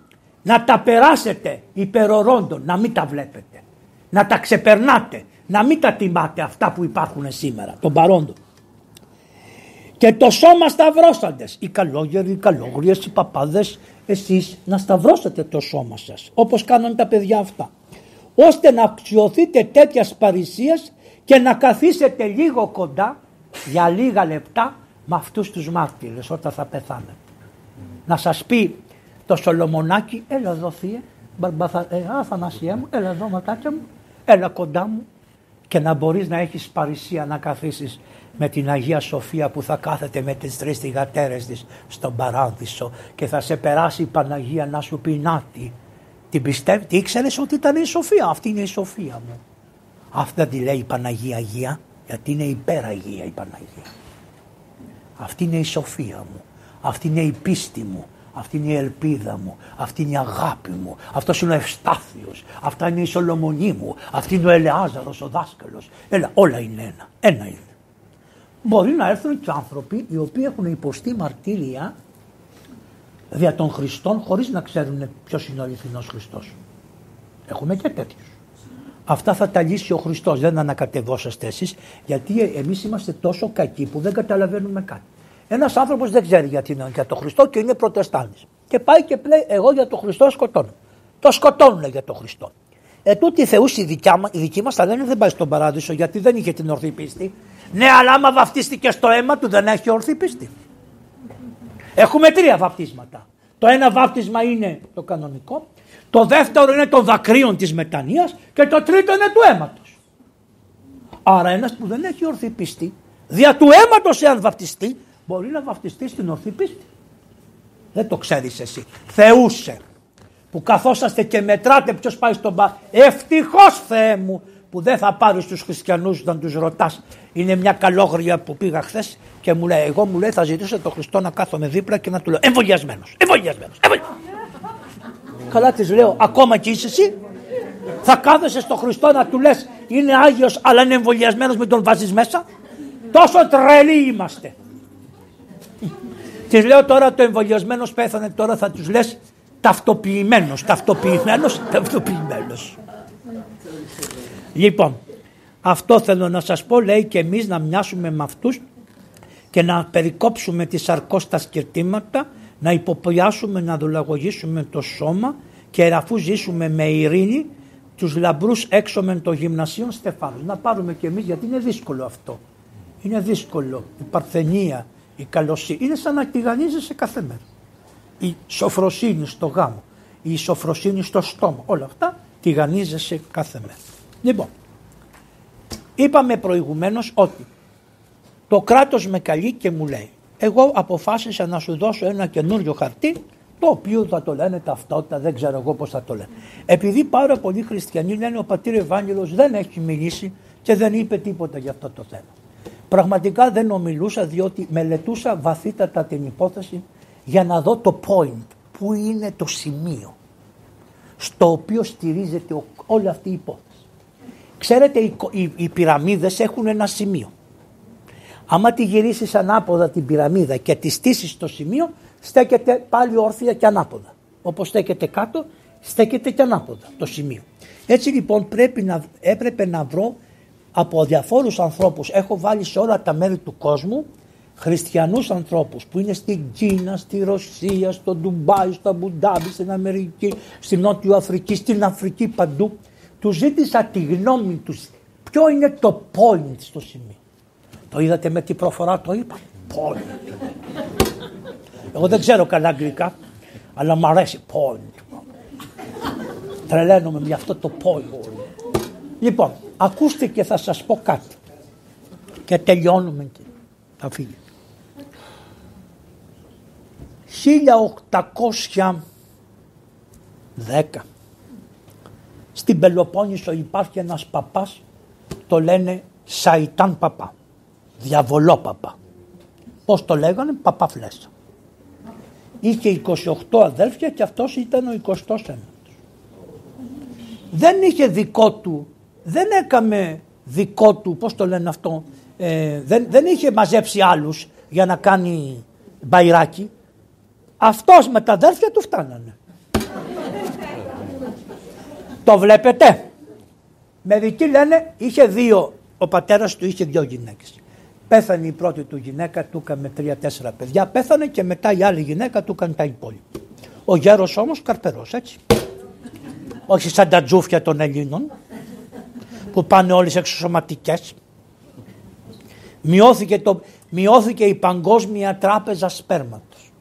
να τα περάσετε υπερορώντων, να μην τα βλέπετε. Να τα ξεπερνάτε, να μην τα τιμάτε αυτά που υπάρχουν σήμερα, των παρόντων. Και το σώμα σταυρώσαντες, οι καλόγεροι, οι καλόγριες, οι παπάδες, εσείς να σταυρώσετε το σώμα σας, όπως κάνουν τα παιδιά αυτά ώστε να αξιωθείτε τέτοιας παρησίας και να καθίσετε λίγο κοντά για λίγα λεπτά με αυτούς τους μάρτυρες όταν θα πεθάνετε. Να σας πει το Σολομονάκι, έλα εδώ θεία, Μπαρμπαθα, ε, Αθανασία μου, έλα εδώ ματάκια μου, έλα κοντά μου και να μπορείς να έχεις παρησία να καθίσεις με την Αγία Σοφία που θα κάθεται με τις τρεις θυγατέρες της στον παράδεισο και θα σε περάσει η Παναγία να σου πει νάτι την πιστεύει, τι ήξερες ότι ήταν η Σοφία. Αυτή είναι η Σοφία μου. Αυτή δεν τη λέει η Παναγία Αγία, γιατί είναι υπεραγία η Παναγία. Αυτή είναι η Σοφία μου. Αυτή είναι η πίστη μου. Αυτή είναι η ελπίδα μου. Αυτή είναι η αγάπη μου. Αυτός είναι ο Ευστάθιος. Αυτά είναι η Σολομονή μου. Αυτή είναι ο Ελεάζαρος, ο δάσκαλος. Έλα, όλα είναι ένα. Ένα είναι. Μπορεί να έρθουν και άνθρωποι οι οποίοι έχουν υποστεί μαρτύρια δια των Χριστών χωρίς να ξέρουν ποιος είναι ο αληθινός Χριστός. Έχουμε και τέτοιους. Αυτά θα τα λύσει ο Χριστός, δεν ανακατευόσαστε εσείς, γιατί εμείς είμαστε τόσο κακοί που δεν καταλαβαίνουμε κάτι. Ένας άνθρωπος δεν ξέρει γιατί είναι για τον Χριστό και είναι προτεστάντης. Και πάει και λέει εγώ για τον Χριστό σκοτώνω. Το σκοτώνουν για τον Χριστό. Ε, τούτη οι θεούς οι, δικιά, οι δικοί μας θα λένε δεν πάει στον παράδεισο γιατί δεν είχε την ορθή πίστη. Ναι, αλλά άμα βαφτίστηκε στο αίμα του δεν έχει ορθή πίστη. Έχουμε τρία βαπτίσματα. Το ένα βάπτισμα είναι το κανονικό, το δεύτερο είναι των δακρύων της μετανοίας και το τρίτο είναι του αίματος. Άρα ένας που δεν έχει ορθή πίστη, δια του αίματος εάν βαπτιστεί, μπορεί να βαπτιστεί στην ορθή πίστη. Δεν το ξέρεις εσύ. Θεούσε που καθόσαστε και μετράτε ποιος πάει στον πα. Ευτυχώς Θεέ μου που δεν θα πάρεις τους χριστιανούς να τους ρωτάς. Είναι μια καλόγρια που πήγα χθες και μου λέει, εγώ μου λέει θα ζητήσω τον Χριστό να κάθομαι δίπλα και να του λέω εμβολιασμένος, εμβολιασμένος, εμβολιασμένος. Καλά της λέω, ακόμα και είσαι εσύ. Θα κάθεσαι στο Χριστό να του λες είναι Άγιος αλλά είναι εμβολιασμένος με τον βάζεις μέσα. Τόσο τρελοί είμαστε. Της λέω τώρα το εμβολιασμένος πέθανε, τώρα θα τους λες ταυτοποιημένος. Ταυτοποιημένος, ταυτοποιημένος. Λοιπόν, αυτό θέλω να σας πω, λέει και εμείς να μοιάσουμε με αυτούς και να περικόψουμε τις αρκώστα σκερτήματα, να υποποιάσουμε, να δουλαγωγήσουμε το σώμα και αφού ζήσουμε με ειρήνη, τους λαμπρούς έξω με το γυμνασίο Στεφάνους. Να πάρουμε και εμείς γιατί είναι δύσκολο αυτό. Είναι δύσκολο. Η παρθενία, η καλοσύνη. Είναι σαν να τηγανίζεσαι κάθε μέρα. Η σοφροσύνη στο γάμο, η σοφροσύνη στο στόμα. Όλα αυτά τηγανίζεσαι κάθε μέρα. Λοιπόν, είπαμε προηγουμένως ότι το κράτος με καλεί και μου λέει εγώ αποφάσισα να σου δώσω ένα καινούριο χαρτί το οποίο θα το λένε ταυτότητα, δεν ξέρω εγώ πώς θα το λένε. Επειδή πάρα πολλοί χριστιανοί λένε ο πατήρ Ευάγγελος δεν έχει μιλήσει και δεν είπε τίποτα για αυτό το θέμα. Πραγματικά δεν ομιλούσα διότι μελετούσα βαθύτατα την υπόθεση για να δω το point, που είναι το σημείο στο οποίο στηρίζεται όλη αυτή η υπόθεση. Ξέρετε οι, οι, οι πυραμίδες έχουν ένα σημείο. Άμα τη γυρίσεις ανάποδα την πυραμίδα και τη στήσεις στο σημείο στέκεται πάλι όρθια και ανάποδα. Όπως στέκεται κάτω στέκεται και ανάποδα το σημείο. Έτσι λοιπόν πρέπει να, έπρεπε να βρω από διαφόρους ανθρώπους, έχω βάλει σε όλα τα μέρη του κόσμου χριστιανούς ανθρώπους που είναι στην Κίνα, στη Ρωσία, στο Ντουμπάι, στο Αμπουντάμπι, στην Αμερική, στην Νότιο Αφρική, στην Αφρική παντού του ζήτησα τη γνώμη τους. Ποιο είναι το point στο σημείο; Το είδατε με τι προφορά το είπα. Point. Εγώ δεν ξέρω καλά αγγλικά, αλλά μου αρέσει point. Τρελαίνομαι με αυτό το point. Λοιπόν, ακούστε και θα σας πω κάτι. Και τελειώνουμε και θα φύγει. 1810 στην Πελοπόννησο υπάρχει ένας παπάς, το λένε Σαϊτάν παπά, διαβολό παπά. Πώς το λέγανε, παπά φλέσσα. Είχε 28 αδέλφια και αυτός ήταν ο 29ος. Δεν είχε δικό του, δεν έκαμε δικό του, πώς το λένε αυτό, ε, δεν, δεν είχε μαζέψει άλλους για να κάνει μπαϊράκι. Αυτός με τα αδέλφια του φτάνανε. Το βλέπετε. Μερικοί λένε είχε δύο, ο πατέρας του είχε δύο γυναίκες. Πέθανε η πρώτη του γυναίκα, του έκανε τρία-τέσσερα παιδιά. Πέθανε και μετά η άλλη γυναίκα του έκανε τα υπόλοιπα. Ο γέρος όμως καρπερός έτσι. Όχι σαν τα τζούφια των Ελλήνων που πάνε όλες εξωσωματικές. Μειώθηκε, το, μειώθηκε η παγκόσμια τράπεζα σπέρματος.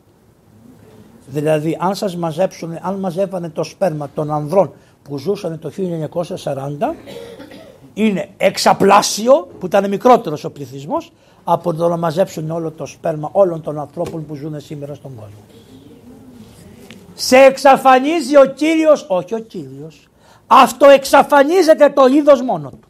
Δηλαδή αν σας μαζέψουν, αν μαζεύανε το σπέρμα των ανδρών που ζούσαν το 1940 είναι εξαπλάσιο που ήταν μικρότερος ο πληθυσμός από το να μαζέψουν όλο το σπέρμα όλων των ανθρώπων που ζουν σήμερα στον κόσμο. Σε εξαφανίζει ο Κύριος, όχι ο Κύριος, αυτό εξαφανίζεται το είδος μόνο του.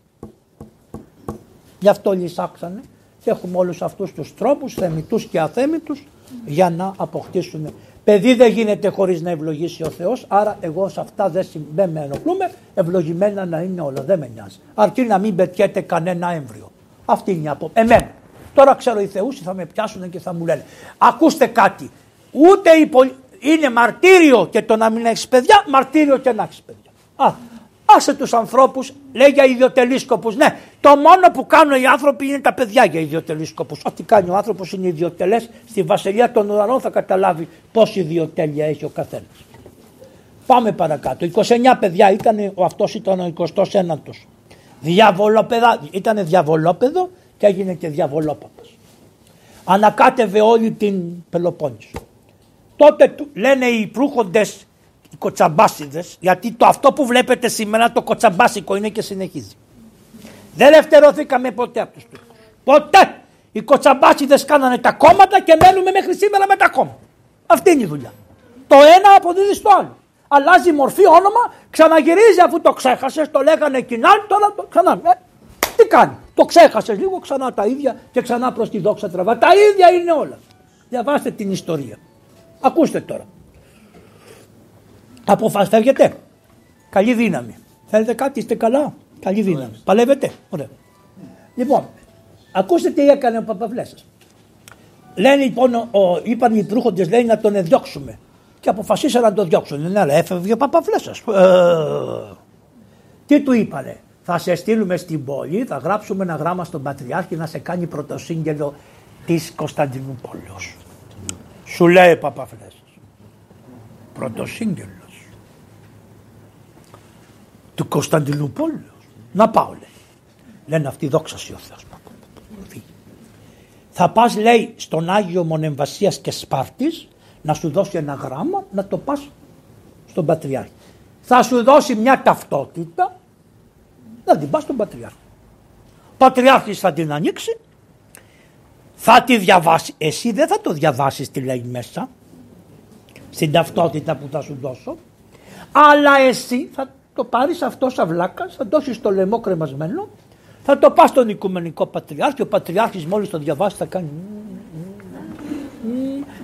Γι' αυτό λυσάξανε και έχουμε όλους αυτούς τους τρόπους θεμητούς και αθέμητους για να αποκτήσουν Παιδί δεν γίνεται χωρίς να ευλογήσει ο Θεός, άρα εγώ σε αυτά δεν, δεν με ενοχλούμε. Ευλογημένα να είναι όλα, δεν με νοιάζει. Αρκεί να μην πετιέται κανένα έμβριο. Αυτή είναι η απόψη. Εμένα. Τώρα ξέρω οι Θεούσοι θα με πιάσουν και θα μου λένε. Ακούστε κάτι. Ούτε η είναι μαρτύριο και το να μην έχεις παιδιά, μαρτύριο και να έχεις παιδιά. Α, άσε τους ανθρώπους, λέει για ιδιωτελεί Ναι, το μόνο που κάνουν οι άνθρωποι είναι τα παιδιά για ιδιωτελεί σκοπού. Ό,τι κάνει ο άνθρωπος είναι ιδιωτελέ. Στη βασιλεία των ουρανών θα καταλάβει πόση ιδιωτέλεια έχει ο καθένας. Πάμε παρακάτω. 29 παιδιά ήταν, ο αυτός ήταν ο 29ο. Διαβολόπεδα, ήταν διαβολόπεδο και έγινε και διαβολόπαπας. Ανακάτευε όλη την Πελοπόννησο. Τότε λένε οι προύχοντες, οι κοτσαμπάσιδες, γιατί το αυτό που βλέπετε σήμερα το κοτσαμπάσικο είναι και συνεχίζει. Δεν ελευθερωθήκαμε ποτέ από τους Τούρκους. Ποτέ. Οι κοτσαμπάσιδες κάνανε τα κόμματα και μένουμε μέχρι σήμερα με τα κόμματα. Αυτή είναι η δουλειά. Το ένα αποδίδει στο άλλο. Αλλάζει μορφή, όνομα, ξαναγυρίζει αφού το ξέχασες, το λέγανε κοινά, τώρα το ξανά. Ε, τι κάνει, το ξέχασες λίγο, ξανά τα ίδια και ξανά προς τη δόξα τραβά. Τα ίδια είναι όλα. Διαβάστε την ιστορία. Ακούστε τώρα. Αποφασιστεύετε. Καλή δύναμη. Θέλετε κάτι, είστε καλά. Καλή δύναμη. Παλεύετε. Ωραία. Λοιπόν, ακούστε τι έκανε ο Παπαβλέσσα. Λένε λοιπόν, ο, είπαν οι προύχοντες λέει να τον διώξουμε. Και αποφασίσαν να τον διώξουν. Ναι, αλλά έφευγε ο Παπαβλέσσα. Ε, τι του είπανε; Θα σε στείλουμε στην πόλη, θα γράψουμε ένα γράμμα στον Πατριάρχη να σε κάνει πρωτοσύγγελο της Κωνσταντινούπολης. Σου λέει Παπαβλέσσα. Πρωτοσύγγελο του Κωνσταντινούπολου. Να πάω λέει. Λένε αυτοί δόξα ο Θεός. Θα πας λέει στον Άγιο Μονεμβασίας και Σπάρτης να σου δώσει ένα γράμμα να το πας στον Πατριάρχη. Θα σου δώσει μια ταυτότητα να την πας στον Πατριάρχη. Ο Πατριάρχης θα την ανοίξει, θα τη διαβάσει. Εσύ δεν θα το διαβάσεις τι λέει μέσα, στην ταυτότητα που θα σου δώσω, αλλά εσύ θα το πάρεις αυτό σαν βλάκα, θα δώσεις το λαιμό κρεμασμένο, θα το πας στον Οικουμενικό Πατριάρχη, ο Πατριάρχης μόλις το διαβάσει θα κάνει...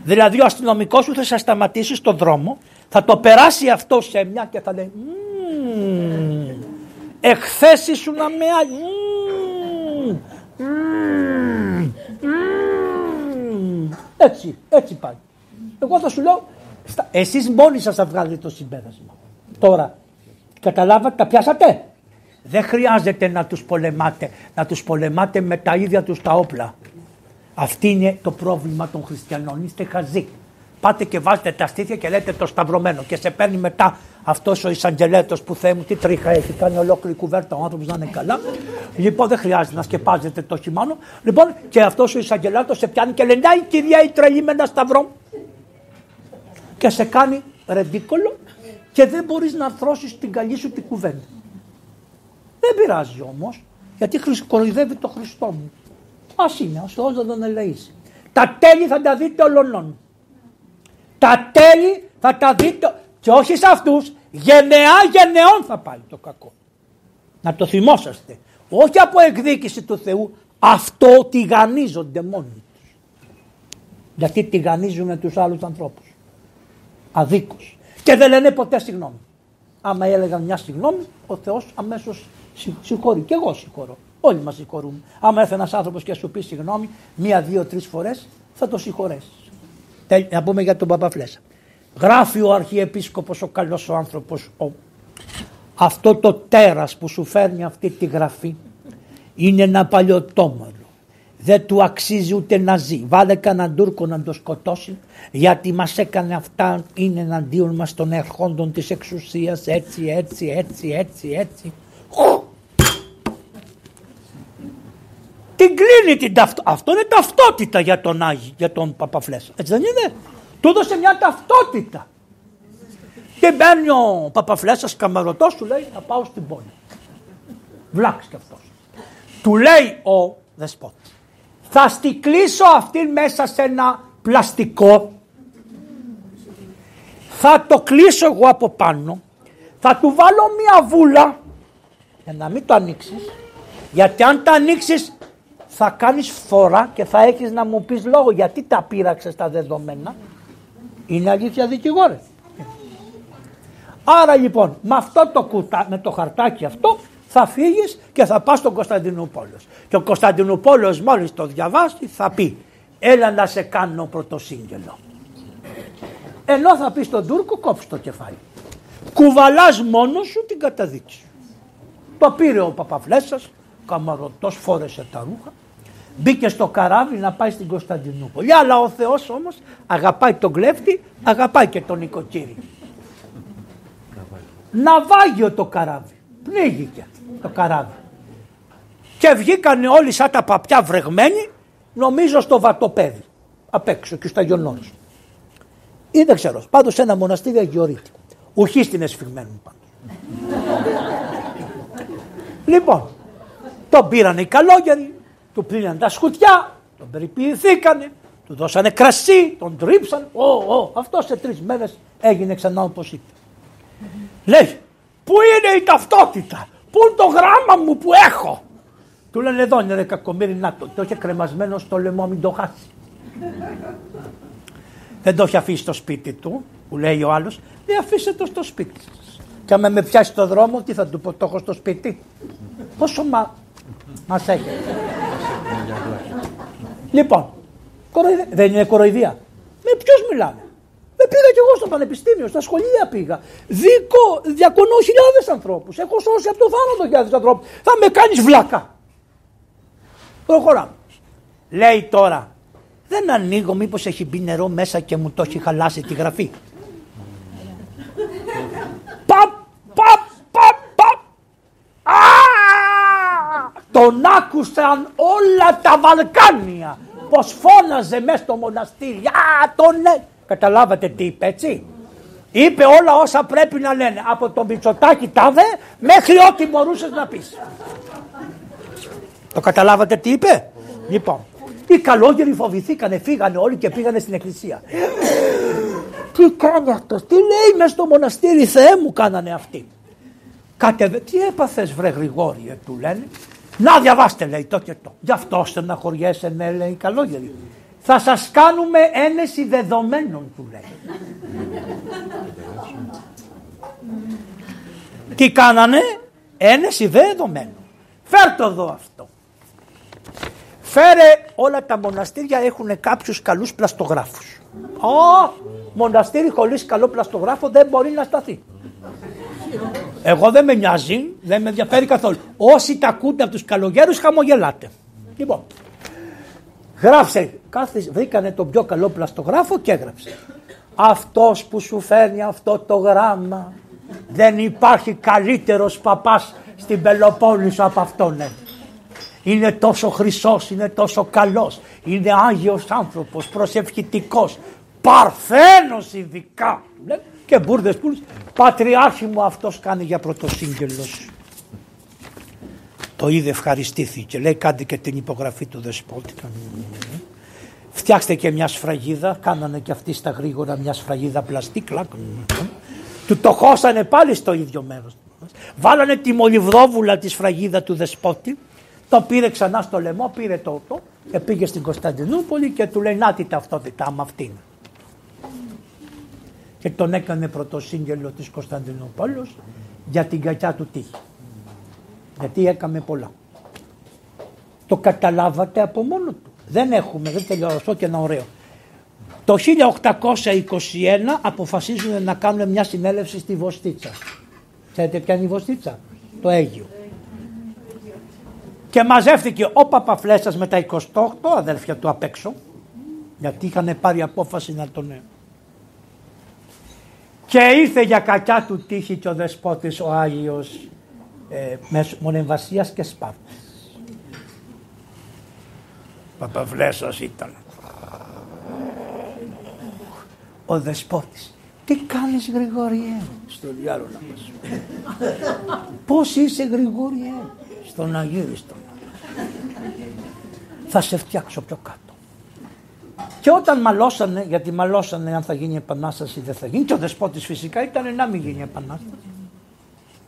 Δηλαδή ο αστυνομικός σου θα σε σταματήσει στον δρόμο, θα το περάσει αυτό σε μια και θα λέει εχθές ήσουν με άλλη. Έτσι, έτσι πάει. Εγώ θα σου λέω, εσείς μόνοι σας θα βγάλετε το συμπέρασμα. Τώρα, Καταλάβατε, τα πιάσατε; Δεν χρειάζεται να τους πολεμάτε, να τους πολεμάτε με τα ίδια τους τα όπλα. Αυτή είναι το πρόβλημα των χριστιανών, είστε χαζοί. Πάτε και βάζετε τα στήθια και λέτε το σταυρωμένο και σε παίρνει μετά αυτός ο εισαγγελέτος που θέλει μου τι τρίχα έχει, κάνει ολόκληρη κουβέρτα ο άνθρωπος να είναι καλά. Λοιπόν, δεν χρειάζεται να σκεπάζετε το χειμώνα. Λοιπόν, και αυτός ο εισαγγελέτος σε πιάνει και λέει: η κυρία, η τρελή με ένα σταυρό. Και σε κάνει ρεντίκολο και δεν μπορείς να αρθρώσεις την καλή σου την κουβέντα. Δεν πειράζει όμως, γιατί κοροϊδεύει το Χριστό μου. Ας είναι, ο Θεός να τον ελεήσει. Τα τέλη θα τα δείτε ολονών. Τα τέλη θα τα δείτε και όχι σε αυτούς, γενεά γενεών θα πάει το κακό. Να το θυμόσαστε. Όχι από εκδίκηση του Θεού, αυτό τηγανίζονται μόνοι τους. Γιατί τηγανίζουν τους άλλους ανθρώπους. Αδίκως. Και δεν λένε ποτέ συγγνώμη. Άμα έλεγαν μια συγγνώμη, ο Θεός αμέσως συγχωρεί. Και εγώ συγχωρώ. Όλοι μας συγχωρούμε. Άμα έρθει ένας άνθρωπος και σου πει συγγνώμη, μία, δύο, τρεις φορές, θα το συγχωρέσεις. Να πούμε για τον Παπαφλέσα. Γράφει ο Αρχιεπίσκοπος ο καλός ο άνθρωπος ο... αυτό το τέρας που σου φέρνει αυτή τη γραφή είναι ένα παλιωτόμαρο δεν του αξίζει ούτε να ζει. Βάλε κανέναν Τούρκο να το σκοτώσει γιατί μας έκανε αυτά είναι εναντίον μας των ερχόντων της εξουσίας έτσι έτσι έτσι έτσι έτσι. Την κλείνει την ταυτότητα. Αυτό είναι ταυτότητα για τον Άγιο, για τον Παπαφλέσσα. Έτσι δεν είναι; Του έδωσε μια ταυτότητα. Και μπαίνει ο Παπαφλέσσας καμαρωτός του λέει να πάω στην πόλη. Βλάξ και αυτός. Του λέει ο δεσπότης θα στικλίσω αυτήν μέσα σε ένα πλαστικό. Θα το κλείσω εγώ από πάνω. Θα του βάλω μια βούλα. Για να μην το ανοίξεις. Γιατί αν το ανοίξεις θα κάνεις φορά και θα έχεις να μου πεις λόγο γιατί τα πείραξες τα δεδομένα. Είναι αλήθεια δικηγόρε. Άρα λοιπόν με αυτό το κουτά, με το χαρτάκι αυτό θα φύγεις και θα πας στον Κωνσταντινούπολος. Και ο Κωνσταντινούπολος μόλις το διαβάσει θα πει έλα να σε κάνω πρωτοσύγγελο. Ενώ θα πει στον Τούρκο κόψει το κεφάλι. Κουβαλάς μόνος σου την καταδίκη Το πήρε ο Παπαφλέσσας, καμαρωτός φόρεσε τα ρούχα, μπήκε στο καράβι να πάει στην Κωνσταντινούπολη. Αλλά ο Θεός όμως αγαπάει τον κλέφτη, αγαπάει και τον νοικοκύρη. Ναυάγιο το καράβι. Πνίγηκε το καράβι. Και βγήκαν όλοι σαν τα παπιά βρεγμένοι, νομίζω στο βατοπέδι, απ' έξω και στο Αγιονόρος. Ή δεν ξέρω, πάντως σε ένα μοναστήρι Αγιορείτη. Ουχή στην εσφυγμένη πάντως. λοιπόν, τον πήραν οι καλόγεροι, του πλήραν τα σκουτιά, τον περιποιηθήκανε, του δώσανε κρασί, τον τρίψαν. Ω, ω, αυτό σε τρεις μέρες έγινε ξανά όπως είπε. Λέει, πού είναι η ταυτότητα, Πού είναι το γράμμα μου που έχω; Του λένε εδώ είναι ρε κακομύρι να το, το είχε κρεμασμένο στο λαιμό μην το χάσει. Δεν το είχε αφήσει στο σπίτι του. Που λέει ο άλλος, δεν αφήστε το στο σπίτι σας. Και άμα με πιάσει το δρόμο, τι θα του πω, το έχω στο σπίτι. Πόσο μα... μας έχετε. λοιπόν, κοροϊδία. δεν είναι κοροϊδία. Με ποιος μιλάμε; Με πήγα κι εγώ στο πανεπιστήμιο, στα σχολεία πήγα. Δίκο, διακονώ χιλιάδες ανθρώπους. Έχω σώσει από το θάνατο χιλιάδες ανθρώπους. Θα με κάνεις βλάκα. Προχωράμε. Λέει τώρα, δεν ανοίγω μήπως έχει μπει νερό μέσα και μου το έχει χαλάσει τη γραφή. Παπ, παπ, παπ, παπ. Τον άκουσαν όλα τα Βαλκάνια πως φώναζε μέσα στο μοναστήρι. Α, τον ναι. Καταλάβατε τι είπε έτσι; Είπε όλα όσα πρέπει να λένε. Από το Μητσοτάκι τάδε μέχρι ό,τι μπορούσες να πεις. Το καταλάβατε τι είπε; Λοιπόν, οι καλόγεροι φοβηθήκανε, φύγανε όλοι και πήγανε στην εκκλησία. τι κάνει αυτός, τι λέει μέσα στο μοναστήρι, Θεέ μου κάνανε αυτοί. Κατεβε... Τι έπαθες βρε Γρηγόριε του λένε. Να διαβάστε λέει το και το. Γι' αυτό στεναχωριέσαι ναι λέει οι καλόγεροι. Θα σας κάνουμε ένεση δεδομένων του λέει. Τι κάνανε, ένεση δεδομένων. Φέρ εδώ αυτό. Φέρε όλα τα μοναστήρια έχουν κάποιους καλούς πλαστογράφους. Ω, μοναστήρι χωρίς καλό πλαστογράφο δεν μπορεί να σταθεί. Εγώ δεν με νοιάζει, δεν με ενδιαφέρει καθόλου. Όσοι τα ακούτε από τους καλογέρους χαμογελάτε. Λοιπόν, γράψε, κάθε, βρήκανε τον πιο καλό πλαστογράφο και έγραψε. Αυτός που σου φέρνει αυτό το γράμμα δεν υπάρχει καλύτερος παπάς στην Πελοπόννησο από αυτόν. Ναι είναι τόσο χρυσός, είναι τόσο καλός, είναι Άγιος άνθρωπος, προσευχητικός, παρθένος ειδικά. Και μπουρδες που πατριάρχη μου αυτός κάνει για πρωτοσύγγελος. Το είδε ευχαριστήθηκε, λέει κάντε και την υπογραφή του δεσπότη. Φτιάξτε και μια σφραγίδα, κάνανε και αυτοί στα γρήγορα μια σφραγίδα πλαστή, κλακ. Του το χώσανε πάλι στο ίδιο μέρος. Βάλανε τη μολυβδόβουλα τη σφραγίδα του δεσπότη το πήρε ξανά στο λαιμό, πήρε το το και πήγε στην Κωνσταντινούπολη και του λέει να τη ταυτότητά με αυτήν. Και τον έκανε πρωτοσύγγελο της Κωνσταντινούπολης για την κακιά του τύχη. Γιατί έκαμε πολλά. Το καταλάβατε από μόνο του. Δεν έχουμε, δεν τελειώσω και ένα ωραίο. Το 1821 αποφασίζουν να κάνουν μια συνέλευση στη Βοστίτσα. Ξέρετε ποια είναι η Βοστίτσα, το Αίγιο. Και μαζεύτηκε ο Παπαφλέσσας με τα 28 αδέλφια του απ' έξω, γιατί είχαν πάρει απόφαση να τον... Και ήρθε για κακιά του τύχη και ο δεσπότης ο Άγιος ε, Μονεμβασίας και Σπάρτας. Παπαφλέσσας ήταν. Ο δεσπότης. Τι κάνεις Γρηγόριε; Στο διάλογο μας. Πώς είσαι Γρηγόριε; Στον Αγίριστο. Θα σε φτιάξω πιο κάτω. Και όταν μαλώσανε, γιατί μαλώσανε αν θα γίνει επανάσταση ή δεν θα γίνει, και ο δεσπότης φυσικά ήταν να μην γίνει επανάσταση.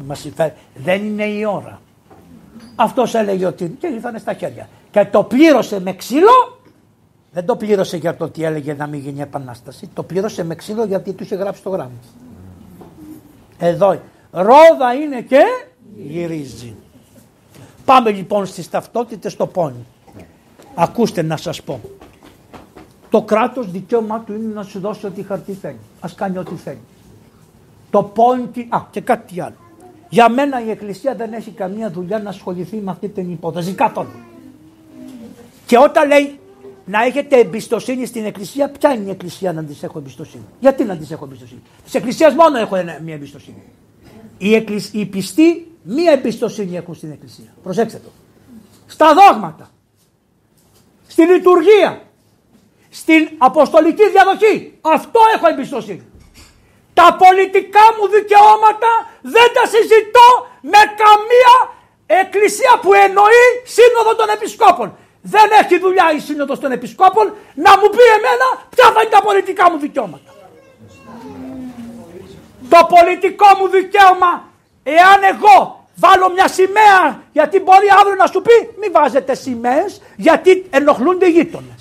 Μας Δεν είναι η ώρα. Αυτός έλεγε ότι και ήρθανε στα χέρια. Και το πλήρωσε με ξύλο, δεν το πλήρωσε για το ότι έλεγε να μην γίνει επανάσταση, το πλήρωσε με ξύλο γιατί του είχε γράψει το γράμμα. Εδώ, ρόδα είναι και γυρίζει. Πάμε λοιπόν στις ταυτότητες στο πόνι. Ακούστε να σας πω. Το κράτος δικαίωμά του είναι να σου δώσει ό,τι χαρτί θέλει. Ας κάνει ό,τι θέλει. Το πόνι, α και κάτι άλλο. Για μένα η Εκκλησία δεν έχει καμία δουλειά να ασχοληθεί με αυτή την υπόθεση καθόλου. Και όταν λέει να έχετε εμπιστοσύνη στην Εκκλησία, ποια είναι η Εκκλησία να της έχω εμπιστοσύνη; Γιατί να της έχω εμπιστοσύνη; Της Εκκλησίας μόνο έχω μια εμπιστοσύνη. Οι, εκκλησ... οι πιστοί μία εμπιστοσύνη έχουν στην Εκκλησία. Προσέξτε το. Στα δόγματα. Στη λειτουργία. Στην αποστολική διαδοχή. Αυτό έχω εμπιστοσύνη. Τα πολιτικά μου δικαιώματα δεν τα συζητώ με καμία εκκλησία που εννοεί σύνοδο των επισκόπων. Δεν έχει δουλειά η σύνοδος των επισκόπων να μου πει εμένα ποια θα είναι τα πολιτικά μου δικαιώματα. Το πολιτικό μου δικαίωμα Εάν εγώ βάλω μια σημαία γιατί μπορεί αύριο να σου πει μη βάζετε σημαίες γιατί ενοχλούνται οι γείτονες.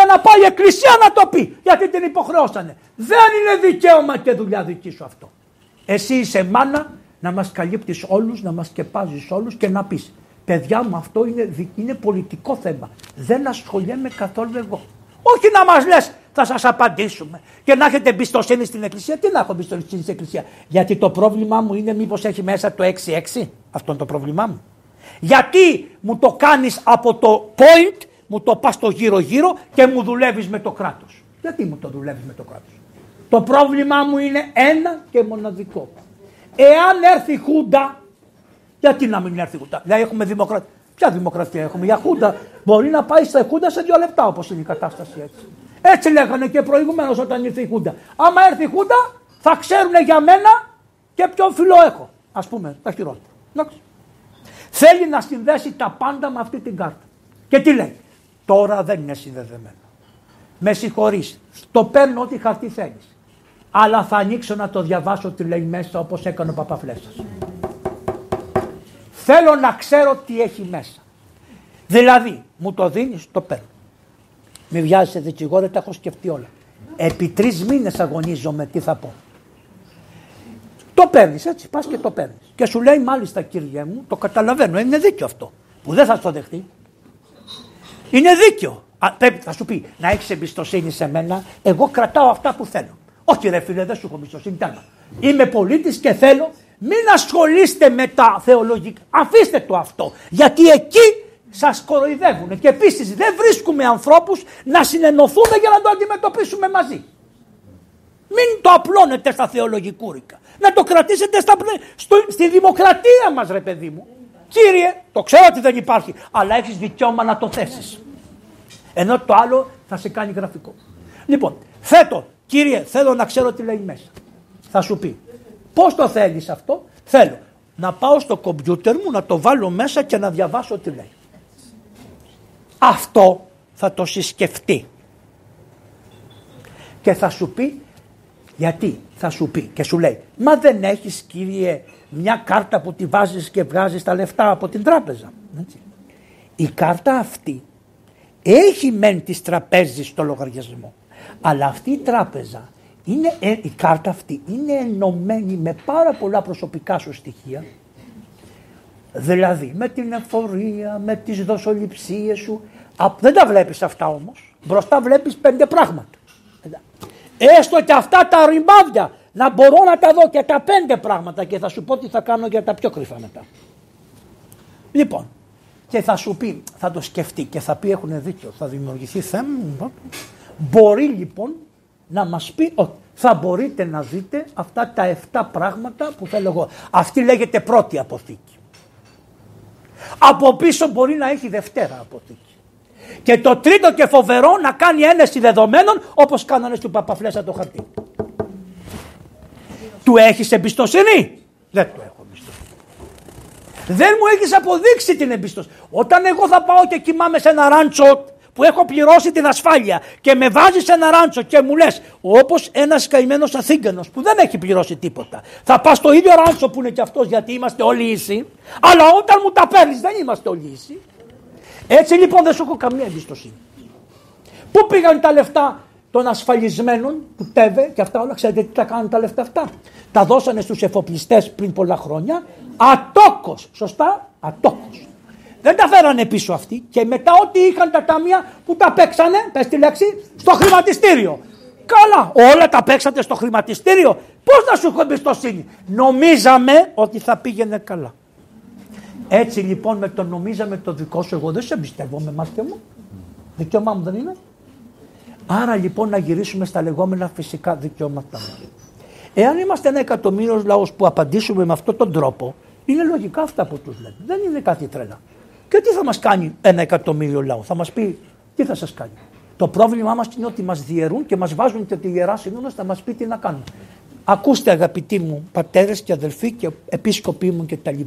Και και να πάει η εκκλησία να το πει γιατί την υποχρεώσανε. Δεν είναι δικαίωμα και δουλειά δική σου αυτό. Εσύ είσαι μάνα να μας καλύπτεις όλους, να μας σκεπάζεις όλους και να πεις παιδιά μου αυτό είναι, είναι πολιτικό θέμα. Δεν ασχολιέμαι καθόλου εγώ. Όχι να μας λες θα σας απαντήσουμε και να έχετε εμπιστοσύνη στην εκκλησία. Τι να έχω εμπιστοσύνη στην εκκλησία. Γιατί το πρόβλημά μου είναι μήπως έχει μέσα το 6-6. Αυτό είναι το πρόβλημά μου. Γιατί μου το κάνεις από το point, μου το πας το γύρω γύρω και μου δουλεύεις με το κράτος. Γιατί μου το δουλεύεις με το κράτος; Το πρόβλημά μου είναι ένα και μοναδικό. Εάν έρθει η Χούντα, γιατί να μην έρθει η Χούντα; Δηλαδή έχουμε δημοκρατία. Ποια δημοκρατία έχουμε, για Χούντα. Μπορεί να πάει στα Χούντα σε δύο λεπτά όπως είναι η κατάσταση έτσι. Έτσι λέγανε και προηγουμένως όταν ήρθε η Χούντα. Άμα έρθει η Χούντα, θα ξέρουν για μένα και ποιο φιλό έχω. Α πούμε, τα χειρότερα. Θέλει να συνδέσει τα πάντα με αυτή την κάρτα. Και τι λέει, τώρα δεν είναι συνδεδεμένο. Με συγχωρείς, το παίρνω ό,τι χαρτί θέλεις. Αλλά θα ανοίξω να το διαβάσω τι λέει μέσα όπως έκανε ο Παπαφλέσσα. Θέλω να ξέρω τι έχει μέσα. Δηλαδή, μου το δίνεις, το παίρνω. Με βιάζει δικηγόρο, τα έχω σκεφτεί όλα. Επί τρεις μήνες αγωνίζομαι τι θα πω. Το παίρνεις έτσι, πας και το παίρνεις. Και σου λέει μάλιστα κύριε μου, το καταλαβαίνω, είναι δίκιο αυτό. Που δεν θα το δεχτεί. Είναι δίκιο. Α, πρέπει, θα σου πει να έχεις εμπιστοσύνη σε μένα, εγώ κρατάω αυτά που θέλω. Όχι ρε φίλε, δεν σου έχω εμπιστοσύνη, τέλος. Είμαι πολίτης και θέλω, μην ασχολείστε με τα θεολογικά. Αφήστε το αυτό. Γιατί εκεί σας κοροϊδεύουν. Και επίσης δεν βρίσκουμε ανθρώπους να συνενωθούμε για να το αντιμετωπίσουμε μαζί. Μην το απλώνετε στα θεολογικούρικα. Να το κρατήσετε στα, στο, στη δημοκρατία μας ρε παιδί μου. Κύριε, το ξέρω ότι δεν υπάρχει, αλλά έχεις δικαίωμα να το θέσεις. Ενώ το άλλο θα σε κάνει γραφικό. Λοιπόν, θέτω, κύριε, θέλω να ξέρω τι λέει μέσα. Θα σου πει, πώς το θέλεις αυτό; Θέλω να πάω στο κομπιούτερ μου, να το βάλω μέσα και να διαβάσω τι λέει. Αυτό θα το συσκεφτεί. Και θα σου πει γιατί θα σου πει και σου λέει Μα δεν έχεις κύριε μια κάρτα που τη βάζεις και βγάζεις τα λεφτά από την τράπεζα. Η κάρτα αυτή έχει μεν τις τραπέζες στο λογαριασμό αλλά αυτή η τράπεζα είναι, ε, η κάρτα αυτή είναι ενωμένη με πάρα πολλά προσωπικά σου στοιχεία δηλαδή με την εφορία, με τις δοσοληψίες σου. Δεν τα βλέπεις αυτά όμως. Μπροστά βλέπεις πέντε πράγματα. Έστω και αυτά τα ρημάδια να μπορώ να τα δω και τα πέντε πράγματα και θα σου πω τι θα κάνω για τα πιο κρυφά μετά. Λοιπόν, και θα σου πει, θα το σκεφτεί και θα πει έχουν δίκιο, θα δημιουργηθεί θέμα. Μπορεί λοιπόν να μας πει ότι θα μπορείτε να δείτε αυτά τα 7 πράγματα που θέλω εγώ. Αυτή λέγεται πρώτη αποθήκη. Από πίσω μπορεί να έχει δευτέρα αποθήκη. Και το τρίτο και φοβερό να κάνει ένεση δεδομένων όπως κάνανε του Παπαφλέσσα το χαρτί. Του έχεις εμπιστοσύνη; Δεν του έχω εμπιστοσύνη. Δεν μου έχεις αποδείξει την εμπιστοσύνη. Όταν εγώ θα πάω και κοιμάμαι σε ένα ράντσο που έχω πληρώσει την ασφάλεια και με βάζεις σε ένα ράντσο και μου λες όπως ένας καημένος αθήγανος που δεν έχει πληρώσει τίποτα. Θα πας στο ίδιο ράντσο που είναι και αυτός γιατί είμαστε όλοι ίσοι αλλά όταν μου τα παίρνεις δεν είμαστε όλοι ίσοι. Έτσι λοιπόν δεν σου έχω καμία εμπιστοσύνη. Πού πήγαν τα λεφτά; Των ασφαλισμένων του ΤΕΒΕ και αυτά όλα, ξέρετε τι τα κάνουν τα λεφτά αυτά; Τα δώσανε στους εφοπλιστές πριν πολλά χρόνια, ατόκος, σωστά, ατόκος. Δεν τα φέρανε πίσω αυτοί και μετά ό,τι είχαν τα ταμεία που τα παίξανε, πες τη λέξη, στο χρηματιστήριο. Καλά, όλα τα παίξατε στο χρηματιστήριο. Πώς να σου έχω εμπιστοσύνη; Νομίζαμε ότι θα πήγαινε καλά. Έτσι λοιπόν με το νομίζαμε το δικό σου, εγώ δεν σε εμπιστεύομαι μάτια μου. Δικαίωμά μου δεν είναι. Άρα λοιπόν να γυρίσουμε στα λεγόμενα φυσικά δικαιώματά μα. Εάν είμαστε ένα εκατομμύριο λαός που απαντήσουμε με αυτόν τον τρόπο, είναι λογικά αυτά που τους λέμε. Δεν είναι κάτι τρέλα. Και τι θα μας κάνει ένα εκατομμύριο λαό, θα μας πει τι θα σας κάνει; Το πρόβλημά μας είναι ότι μας διαιρούν και μας βάζουν και τη ιερά συνόδος θα μας πει τι να κάνουμε. Ακούστε αγαπητοί μου πατέρες και αδελφοί και επίσκοποι μου κτλ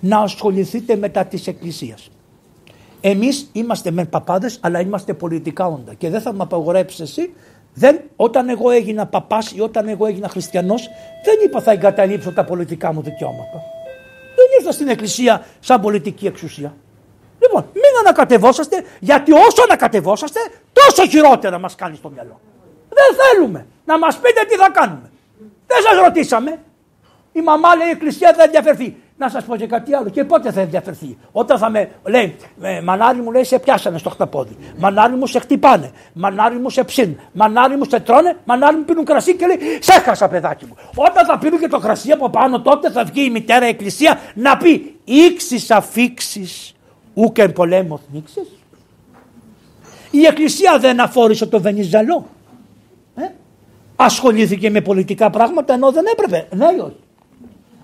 να ασχοληθείτε μετά της Εκκλησίας. Εμείς είμαστε μεν παπάδες αλλά είμαστε πολιτικά όντα και δεν θα με απαγορέψεις εσύ δεν, όταν εγώ έγινα παπάς ή όταν εγώ έγινα χριστιανός δεν είπα θα εγκαταλείψω τα πολιτικά μου δικαιώματα. Δεν ήρθα στην εκκλησία σαν πολιτική εξουσία. Λοιπόν, μην ανακατευόσαστε, γιατί όσο ανακατευόσαστε, Τόσο χειρότερα μας κάνει στο μυαλό. Δεν θέλουμε να μας πείτε τι θα κάνουμε. Δεν σας ρωτήσαμε. Η μαμά λέει η εκκλησία θα ενδιαφερθεί. Να σας πω και κάτι άλλο. Και πότε θα ενδιαφερθεί. Όταν θα με λέει, μανάρι μου λέει σε πιάσανε στο χταπόδι. Μανάρι μου σε χτυπάνε. Μανάρι μου σε ψήνουν. Μανάρι μου σε τρώνε. Μανάρι μου πίνουν κρασί και λέει σε έχασα παιδάκι μου. Όταν θα πίνουν και το κρασί από πάνω τότε θα βγει η μητέρα εκκλησία να πει ήξει αφήξεις ούκεν πολέμο νίξει. Η εκκλησία δεν αφόρησε το Βενιζαλό. Ε; Ασχολήθηκε με πολιτικά πράγματα ενώ δεν έπρεπε. Ναι ή όχι;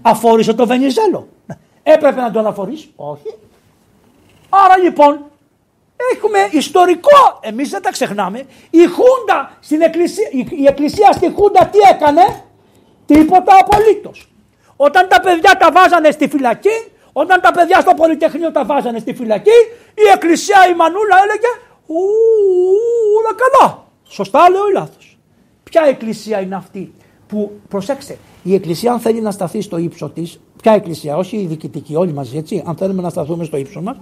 Αφόρησε το Βενιζέλο. Έπρεπε να τον αφορήσει. Όχι. Άρα λοιπόν έχουμε ιστορικό, εμείς δεν τα ξεχνάμε, η Χούντα στην εκκλησία, η, εκκλησία στη Χούντα τι έκανε, τίποτα απολύτως. Όταν τα παιδιά τα βάζανε στη φυλακή, όταν τα παιδιά στο Πολυτεχνείο τα βάζανε στη φυλακή, η εκκλησία η Μανούλα έλεγε ου, όλα καλά. Σωστά λέω ή λάθος. Ποια εκκλησία είναι αυτή που, προσέξτε, η Εκκλησία, αν θέλει να σταθεί στο ύψος της, ποια Εκκλησία, όχι η διοικητική, όλοι μαζί έτσι, αν θέλουμε να σταθούμε στο ύψος μας,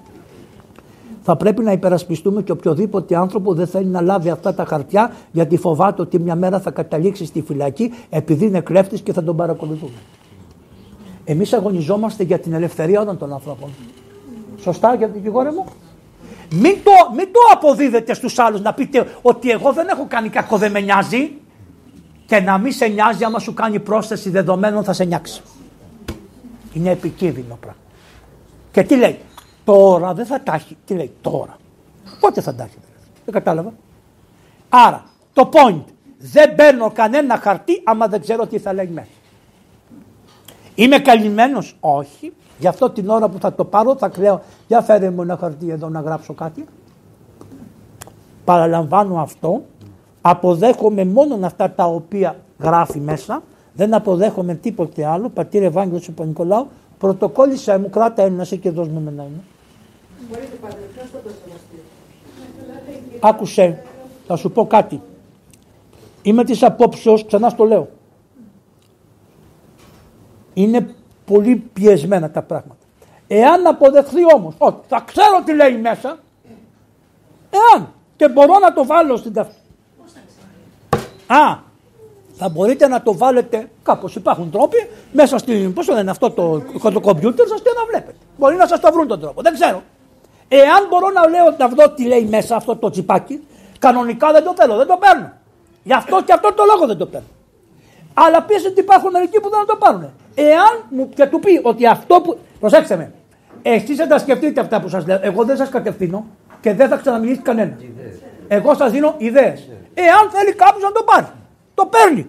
θα πρέπει να υπερασπιστούμε και οποιοδήποτε άνθρωπο δεν θέλει να λάβει αυτά τα χαρτιά γιατί φοβάται ότι μια μέρα θα καταλήξει στη φυλακή επειδή είναι κλέφτης και θα τον παρακολουθούμε. Εμείς αγωνιζόμαστε για την ελευθερία όλων των ανθρώπων. Σωστά, για δικηγόρε μου; Μην το, μην το αποδίδετε στους άλλους να πείτε ότι εγώ δεν έχω κάνει κακό, δεν με νοιάζει και να μην σε νοιάζει άμα σου κάνει πρόσθεση δεδομένων θα σε νιάξει. Είναι επικίνδυνο πράγμα. Και τι λέει, τώρα δεν θα τα έχει. Τι λέει, τώρα. Πότε θα τα έχει, δεν κατάλαβα. Άρα, το point, δεν παίρνω κανένα χαρτί άμα δεν ξέρω τι θα λέει μέσα. Είμαι καλυμμένος, όχι. Γι' αυτό την ώρα που θα το πάρω θα κλαίω, για φέρε μου ένα χαρτί εδώ να γράψω κάτι. Παραλαμβάνω αυτό αποδέχομαι μόνο αυτά τα οποία γράφει μέσα, δεν αποδέχομαι τίποτε άλλο, πατήρ Ευάγγελος του Νικολάου, πρωτοκόλλησα μου, κράτα ένα και δώσ' μου ένα ένα. Άκουσε, θα σου πω κάτι. Είμαι της απόψεως, ξανά στο λέω. Είναι πολύ πιεσμένα τα πράγματα. Εάν αποδεχθεί όμως ότι θα ξέρω τι λέει μέσα, εάν και μπορώ να το βάλω στην ταυτότητα Α, θα μπορείτε να το βάλετε κάπως υπάρχουν τρόποι μέσα στην, πώς είναι αυτό το, το κομπιούτερ σας και να βλέπετε. Μπορεί να σας το βρουν τον τρόπο, δεν ξέρω. Εάν μπορώ να λέω να δω τι λέει μέσα αυτό το τσιπάκι, κανονικά δεν το θέλω, δεν το παίρνω. Γι' αυτό και αυτό το λόγο δεν το παίρνω. Αλλά πει ότι υπάρχουν μερικοί που δεν το πάρουν. Εάν μου και του πει ότι αυτό που. Προσέξτε με. Εσείς δεν τα σκεφτείτε αυτά που σας λέω. Εγώ δεν σας κατευθύνω και δεν θα ξαναμιλήσει κανένας. Εγώ σας δίνω ιδέες. Εάν θέλει κάποιος να το πάρει. Το παίρνει.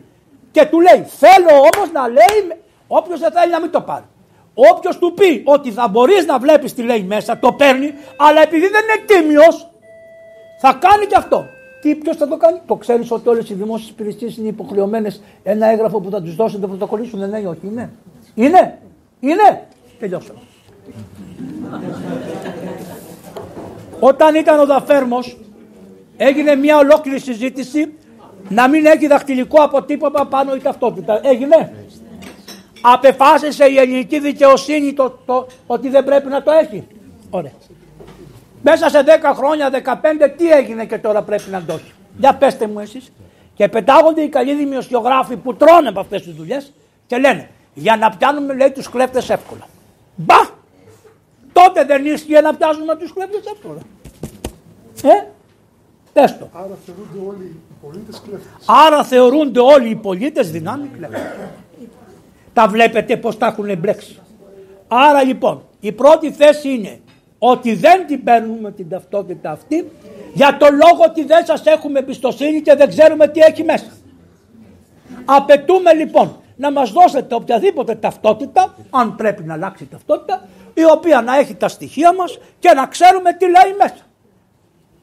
Και του λέει, θέλω όμως να λέει, όποιος δεν θέλει να μην το πάρει. Όποιος του πει ότι θα μπορείς να βλέπεις τι λέει μέσα, το παίρνει, αλλά επειδή δεν είναι τίμιος, θα κάνει και αυτό. Τι, ποιος θα το κάνει, το ξέρεις ότι όλες οι δημόσιες υπηρεσίες είναι υποχρεωμένες ένα έγγραφο που θα τους δώσουν, το πρωτοκολλήσουν. Ναι, όχι, είναι. Είναι, είναι. Τελειώσαμε. Όταν ήταν ο Δαφέρμος Έγινε μια ολόκληρη συζήτηση να μην έχει δαχτυλικό αποτύπωμα πάνω η ταυτότητα. Έγινε. Απεφάσισε η ελληνική δικαιοσύνη το, το, ότι δεν πρέπει να το έχει. Ωραία. Μέσα σε 10 χρόνια, 15, τι έγινε και τώρα πρέπει να το έχει. Για πέστε μου εσείς. Και πετάγονται οι καλοί δημοσιογράφοι που τρώνε από αυτές τις δουλειές και λένε για να πιάνουμε λέει τους κλέφτες εύκολα. Μπα! Τότε δεν ίσχυε να πιάσουμε τους κλέφτες εύκολα. Ε, Έστω. Άρα θεωρούνται όλοι οι πολίτες κλέφτες. Άρα θεωρούνται όλοι οι πολίτες δυνάμει κλέφτες. τα βλέπετε πώς τα έχουν εμπλέξει. Άρα λοιπόν η πρώτη θέση είναι ότι δεν την παίρνουμε την ταυτότητα αυτή για το λόγο ότι δεν σας έχουμε εμπιστοσύνη και δεν ξέρουμε τι έχει μέσα. Απαιτούμε λοιπόν να μας δώσετε οποιαδήποτε ταυτότητα, αν πρέπει να αλλάξει ταυτότητα, η οποία να έχει τα στοιχεία μας και να ξέρουμε τι λέει μέσα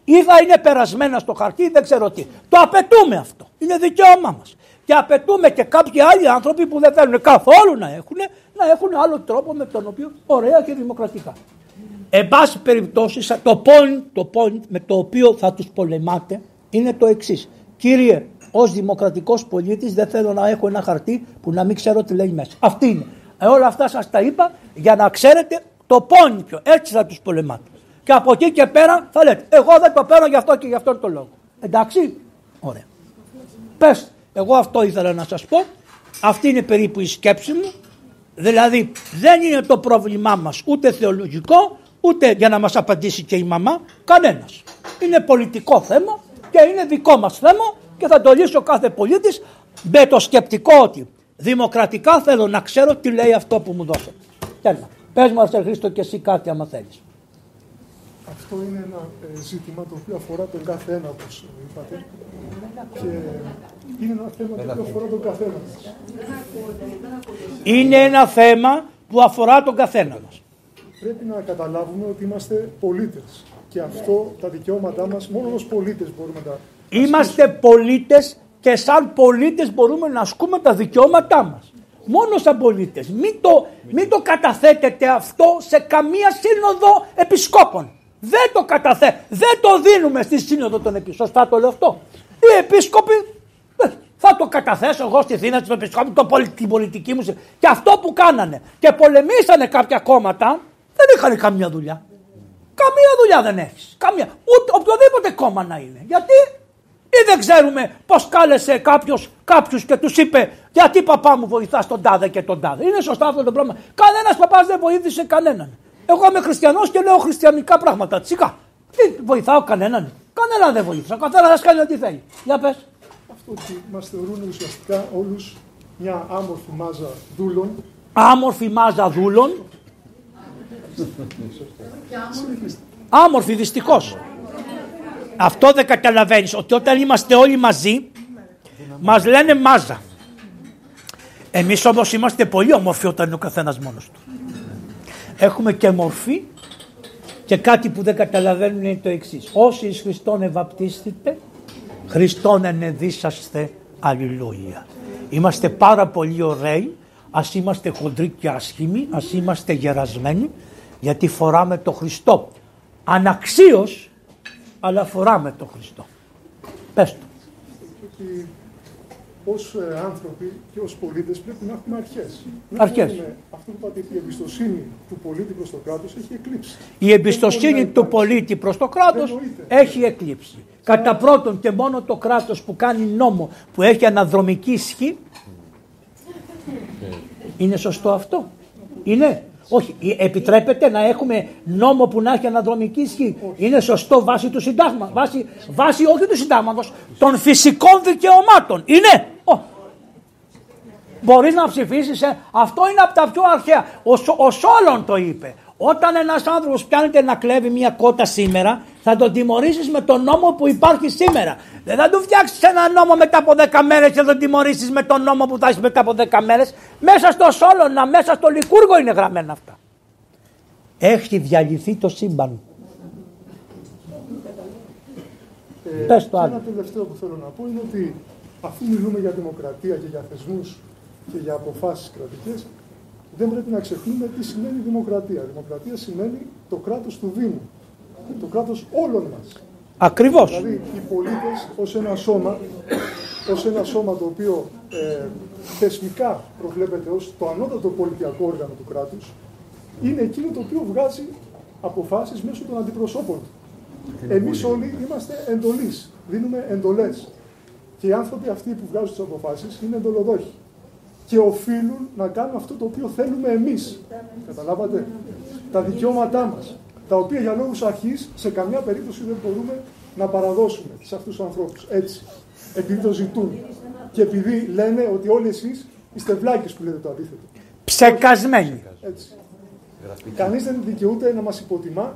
ή θα είναι περασμένα στο χαρτί, δεν ξέρω τι. Το απαιτούμε αυτό. Είναι δικαίωμά μας. Και απαιτούμε και κάποιοι άλλοι άνθρωποι που δεν θέλουν καθόλου να έχουν, να έχουν άλλο τρόπο με τον οποίο ωραία και δημοκρατικά. Εν πάση περιπτώσει, το point, το point με το οποίο θα τους πολεμάτε είναι το εξής. Κύριε, ως δημοκρατικός πολίτης, δεν θέλω να έχω ένα χαρτί που να μην ξέρω τι λέει μέσα. Αυτή είναι. Ε, όλα αυτά σας τα είπα για να ξέρετε το point ποιο. Έτσι θα τους πολεμάτε. Και από εκεί και πέρα θα λέτε, εγώ δεν το παίρνω γι' αυτό και γι' αυτό το λόγο. Εντάξει; Ωραία. Πες, εγώ αυτό ήθελα να σας πω. Αυτή είναι περίπου η σκέψη μου. Δηλαδή δεν είναι το πρόβλημά μας ούτε θεολογικό ούτε για να μας απαντήσει και η μαμά κανένας. Είναι πολιτικό θέμα και είναι δικό μας θέμα και θα το λύσει ο κάθε πολίτης με το σκεπτικό ότι δημοκρατικά θέλω να ξέρω τι λέει αυτό που μου δώσατε. Τέλεια. Πες μου Αρσέλ Χρήστο και εσύ κάτι άμα θέλεις. Αυτό είναι ένα ε, ζήτημα το οποίο αφορά τον κάθε ένα, όπως είπατε. Και είναι ένα θέμα το οποίο αφορά τον καθένα μας. Είναι ένα θέμα που αφορά τον καθένα μας. Πρέπει να καταλάβουμε ότι είμαστε πολίτες. Και αυτό, τα δικαιώματά μας, μόνο ως πολίτες μπορούμε να τα Είμαστε πολίτες και σαν πολίτες μπορούμε να ασκούμε τα δικαιώματά μας. Μόνο σαν πολίτες. Μην το, μην το καταθέτετε αυτό σε καμία σύνοδο επισκόπων. Δεν το καταθέ, δεν το δίνουμε στη σύνοδο των επισκόπων. Σωστά το λέω αυτό. Οι επίσκοποι ε, θα το καταθέσω εγώ στη Θήνα του επισκόπου, το, πολι- την πολιτική μου. σε- Και αυτό που κάνανε και πολεμήσανε κάποια κόμματα δεν είχαν καμία δουλειά. Καμία δουλειά δεν έχεις. Καμία. Ούτε οποιοδήποτε κόμμα να είναι. Γιατί; Ή δεν ξέρουμε πώ κάλεσε κάποιος κάποιου και τους είπε Γιατί παπά μου βοηθάς τον τάδε και τον τάδε. Είναι σωστά αυτό το πράγμα. Κανένας παπάς δεν βοήθησε κανέναν. Εγώ είμαι χριστιανός και λέω χριστιανικά πράγματα. Τσικά. Δεν βοηθάω κανέναν. Κανέναν δεν βοήθησα. Ο καθένας θα κάνει ό,τι θέλει. Για πες. Αυτό ότι μας θεωρούν ουσιαστικά όλους μια άμορφη μάζα δούλων. Άμορφη μάζα δούλων. Άμορφη δυστυχώς. Αυτό δεν καταλαβαίνεις ότι όταν είμαστε όλοι μαζί μας λένε μάζα. Εμείς όμως είμαστε πολύ όμορφοι όταν είναι ο καθένας μόνος του. Έχουμε και μορφή και κάτι που δεν καταλαβαίνουν είναι το εξής. Όσοι εις Χριστόν ευαπτίστητε, Χριστόν ενεδίσαστε. Αλληλούια. Είμαστε πάρα πολύ ωραίοι, ας είμαστε χοντροί και άσχημοι, ας είμαστε γερασμένοι, γιατί φοράμε το Χριστό. Αναξίως, αλλά φοράμε το Χριστό. Πες το. Ότι ως ε, άνθρωποι και ως πολίτες πρέπει να έχουμε αρχές. Δεν Αρχές. μπορούμε- Αυτό που είπατε, η εμπιστοσύνη του πολίτη προς το κράτος έχει εκλείψει. Η εμπιστοσύνη Δεν μπορεί του να υπάρξει. πολίτη προς το κράτος Δεν νοείται. έχει εκλείψει. Κατά πρώτον και μόνο το κράτος που κάνει νόμο που έχει αναδρομική ισχύ είναι σωστό αυτό; Είναι; Όχι, ε, επιτρέπεται να έχουμε νόμο που να έχει αναδρομική ισχύ. Είναι σωστό βάσει του συντάγματος. Βάσει, βάσει όχι του συντάγματος, των φυσικών δικαιωμάτων. Είναι. Ω, Μπορείς να ψηφίσεις. Αυτό είναι από τα πιο αρχαία. Ο, Σο- ο Σόλων το είπε. Όταν ένας άνθρωπος πιάνεται να κλέβει μια κότα σήμερα, θα τον τιμωρήσεις με τον νόμο που υπάρχει σήμερα. Δεν θα του φτιάξεις ένα νόμο μετά από 10 μέρες και θα τον τιμωρήσεις με τον νόμο που θα έχεις μετά από 10 μέρες. Μέσα στο Σόλωνα, μέσα στο Λικούργο είναι γραμμένα αυτά. Έχει διαλυθεί το σύμπαν. Ε, Πες το και άλλο. Ένα τελευταίο που θέλω να πω είναι ότι αφού μιλούμε για δημοκρατία και για θεσμούς και για αποφάσεις κρατικές, δεν πρέπει να ξεχνούμε τι σημαίνει δημοκρατία. Δημοκρατία σημαίνει το κράτος του Δήμου, το κράτος όλων μας. Ακριβώς. Δηλαδή οι πολίτες ως ένα σώμα, ως ένα σώμα το οποίο ε, θεσμικά προβλέπεται ως το ανώτατο πολιτιακό όργανο του κράτους, είναι εκείνο το οποίο βγάζει αποφάσεις μέσω των αντιπροσώπων του. Εμείς όλοι είμαστε εντολείς, δίνουμε εντολές. Και οι άνθρωποι αυτοί που βγάζουν τις αποφάσεις είναι εντολοδόχοι. Και οφείλουν να κάνουν αυτό το οποίο θέλουμε εμείς. Καταλάβατε; Τα δικαιώματά μας. Τα οποία για λόγους αρχής σε καμιά περίπτωση δεν μπορούμε να παραδώσουμε σε αυτούς τους ανθρώπους. Έτσι. Επειδή το ζητούν. Και επειδή λένε ότι όλοι εσείς είστε βλάκες που λέτε το αντίθετο. Ψεκασμένοι. Έτσι. Κανείς δεν δικαιούται να μας υποτιμά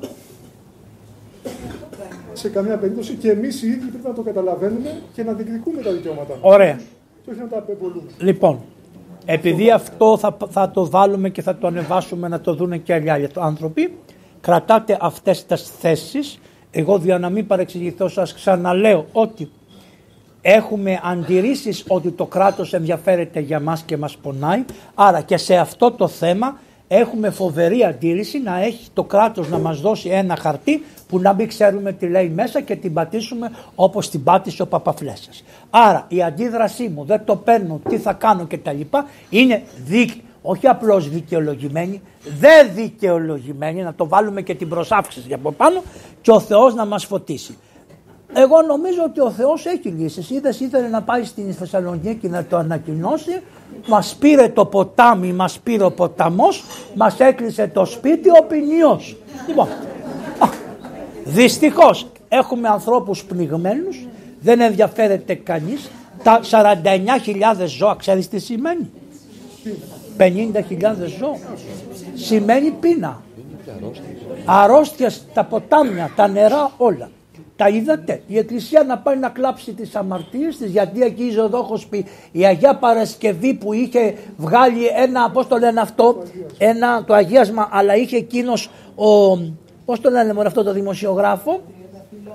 σε καμία περίπτωση και εμείς οι ίδιοι πρέπει να το καταλαβαίνουμε και να διεκδικούμε τα δικαιώματά μας. Ωραία. Και όχι να τα απεμπολούμε. Λοιπόν, επειδή αυτό θα, θα το βάλουμε και θα το ανεβάσουμε να το δούνε και άλλοι άνθρωποι, κρατάτε αυτές τις θέσεις. Εγώ για να μην παρεξηγηθώ σας ξαναλέω ότι έχουμε αντιρρήσεις ότι το κράτος ενδιαφέρεται για μας και μας πονάει. Άρα και σε αυτό το θέμα έχουμε φοβερή αντίρρηση να έχει το κράτος να μας δώσει ένα χαρτί που να μην ξέρουμε τι λέει μέσα και την πατήσουμε όπως την πάτησε ο Παπαφλέσσας. Άρα η αντίδρασή μου δεν το παίρνω, τι θα κάνω κτλ. είναι δικ, όχι απλώς δικαιολογημένη, δεν δικαιολογημένη, να το βάλουμε και την προσάυξηση από πάνω και ο Θεός να μας φωτίσει. Εγώ νομίζω ότι ο Θεός έχει λύσεις. Είδες ήθελε να πάει στην Θεσσαλονίκη να το ανακοινώσει. Μας πήρε το ποτάμι, μας πήρε ο ποταμός, μας έκλεισε το σπίτι ο ποινιός. Λοιπόν, δυστυχώς έχουμε ανθρώπους πνιγμένους, δεν ενδιαφέρεται κανείς. Τα 49.000 ζώα, ξέρεις τι σημαίνει; 50.000 ζώα. Σημαίνει πείνα. Αρρώστια στα ποτάμια, τα νερά όλα. Τα είδατε. Η Εκκλησία να πάει να κλάψει τις αμαρτίες της γιατί εκεί η Ζωδόχος πει η Αγία Παρασκευή που είχε βγάλει ένα, πώς το λένε αυτό, ένα το αγίασμα αλλά είχε εκείνος ο, πώς το λένε μόνο αυτό το δημοσιογράφο,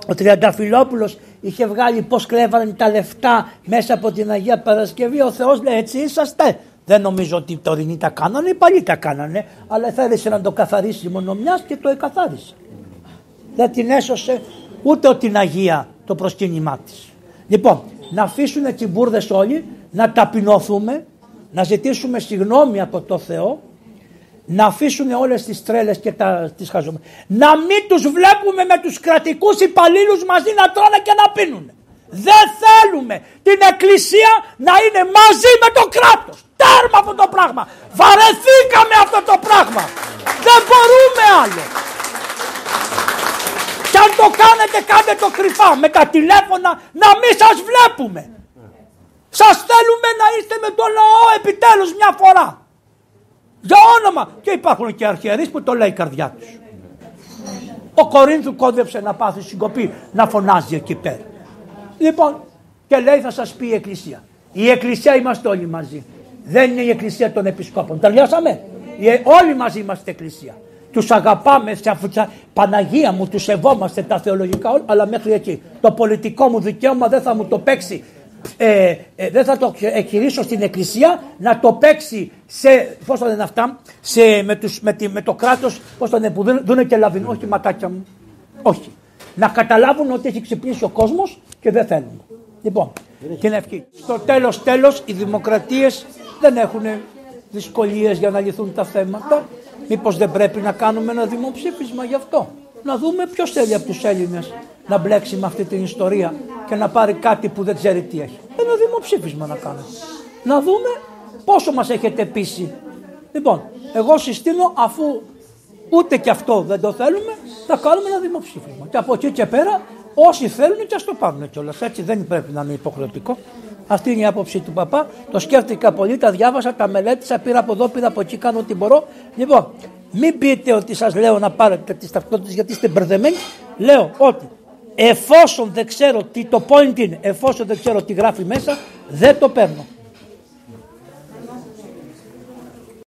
ο Τριανταφυλόπουλος είχε βγάλει πώς κλέβανε τα λεφτά μέσα από την Αγία Παρασκευή. Ο Θεός λέει έτσι είσαστε. Δεν νομίζω ότι οι τωρινοί τα κάνανε, οι παλιοί τα κάνανε, αλλά θέλησε να το καθαρίσει μόνο μιας και το εκαθάρισε. Δεν την έσωσε ούτε την Αγία το προσκύνημά της. Λοιπόν, να αφήσουν τσιμπούρδε όλοι, να ταπεινωθούμε, να ζητήσουμε συγγνώμη από το Θεό, να αφήσουν όλες τις τρέλες και τα, τις χαζούμε. Να μην τους βλέπουμε με τους κρατικούς υπαλλήλους μαζί να τρώνε και να πίνουν. Δεν θέλουμε την εκκλησία να είναι μαζί με το κράτος. Τέρμα αυτό το πράγμα. Βαρεθήκαμε αυτό το πράγμα. Δεν μπορούμε άλλο. Και αν το κάνετε κάντε το κρυφά με τα τηλέφωνα να μην σας βλέπουμε. Σας θέλουμε να είστε με το λαό επιτέλους μια φορά. Για όνομα. Και υπάρχουν και αρχιερείς που το λέει η καρδιά τους. Ο Κορίνθου κόντεψε να πάθει συγκοπή να φωνάζει εκεί πέρα. Λοιπόν και λέει θα σας πει η Εκκλησία. Η Εκκλησία είμαστε όλοι μαζί. Δεν είναι η Εκκλησία των Επισκόπων. Τελειώσαμε. Όλοι μαζί είμαστε Εκκλησία. Τους αγαπάμε, Παναγία μου, τους σεβόμαστε τα θεολογικά, αλλά μέχρι εκεί. Το πολιτικό μου δικαίωμα δεν θα μου το παίξει. Ε, ε, δεν θα το εκχειρήσω στην εκκλησία να το παίξει σε, πώς το λένε αυτά, σε, με, τους, με, τη, με το κράτος, πώς το λένε, που δούνε και λαβινό, όχι ματάκια μου, όχι. Να καταλάβουν ότι έχει ξυπνήσει ο κόσμος και δεν θέλουν. Λοιπόν, και είναι ευχή. Στο τέλος τέλος οι δημοκρατίες δεν έχουν δυσκολίες για να λυθούν τα θέματα. Μήπως δεν πρέπει να κάνουμε ένα δημοψήφισμα γι' αυτό; Να δούμε ποιος θέλει από τους Έλληνες να μπλέξει με αυτή την ιστορία και να πάρει κάτι που δεν ξέρει τι έχει. Ένα δημοψήφισμα να κάνουμε. Να δούμε πόσο μας έχετε πείσει. Λοιπόν, εγώ συστήνω αφού ούτε και αυτό δεν το θέλουμε, θα κάνουμε ένα δημοψήφισμα. Και από εκεί και πέρα όσοι θέλουν και ας το πάρουν κιόλας. Έτσι δεν πρέπει να είναι υποχρεωτικό. Αυτή είναι η άποψη του παπά. Το σκέφτηκα πολύ, τα διάβασα, τα μελέτησα, πήρα από εδώ, πήρα από εκεί, κάνω ό,τι μπορώ. Λοιπόν, μην πείτε ότι σας λέω να πάρετε τις ταυτότητες γιατί είστε μπερδεμένοι. Λέω ότι εφόσον δεν ξέρω τι το point είναι, εφόσον δεν ξέρω τι γράφει μέσα, δεν το παίρνω.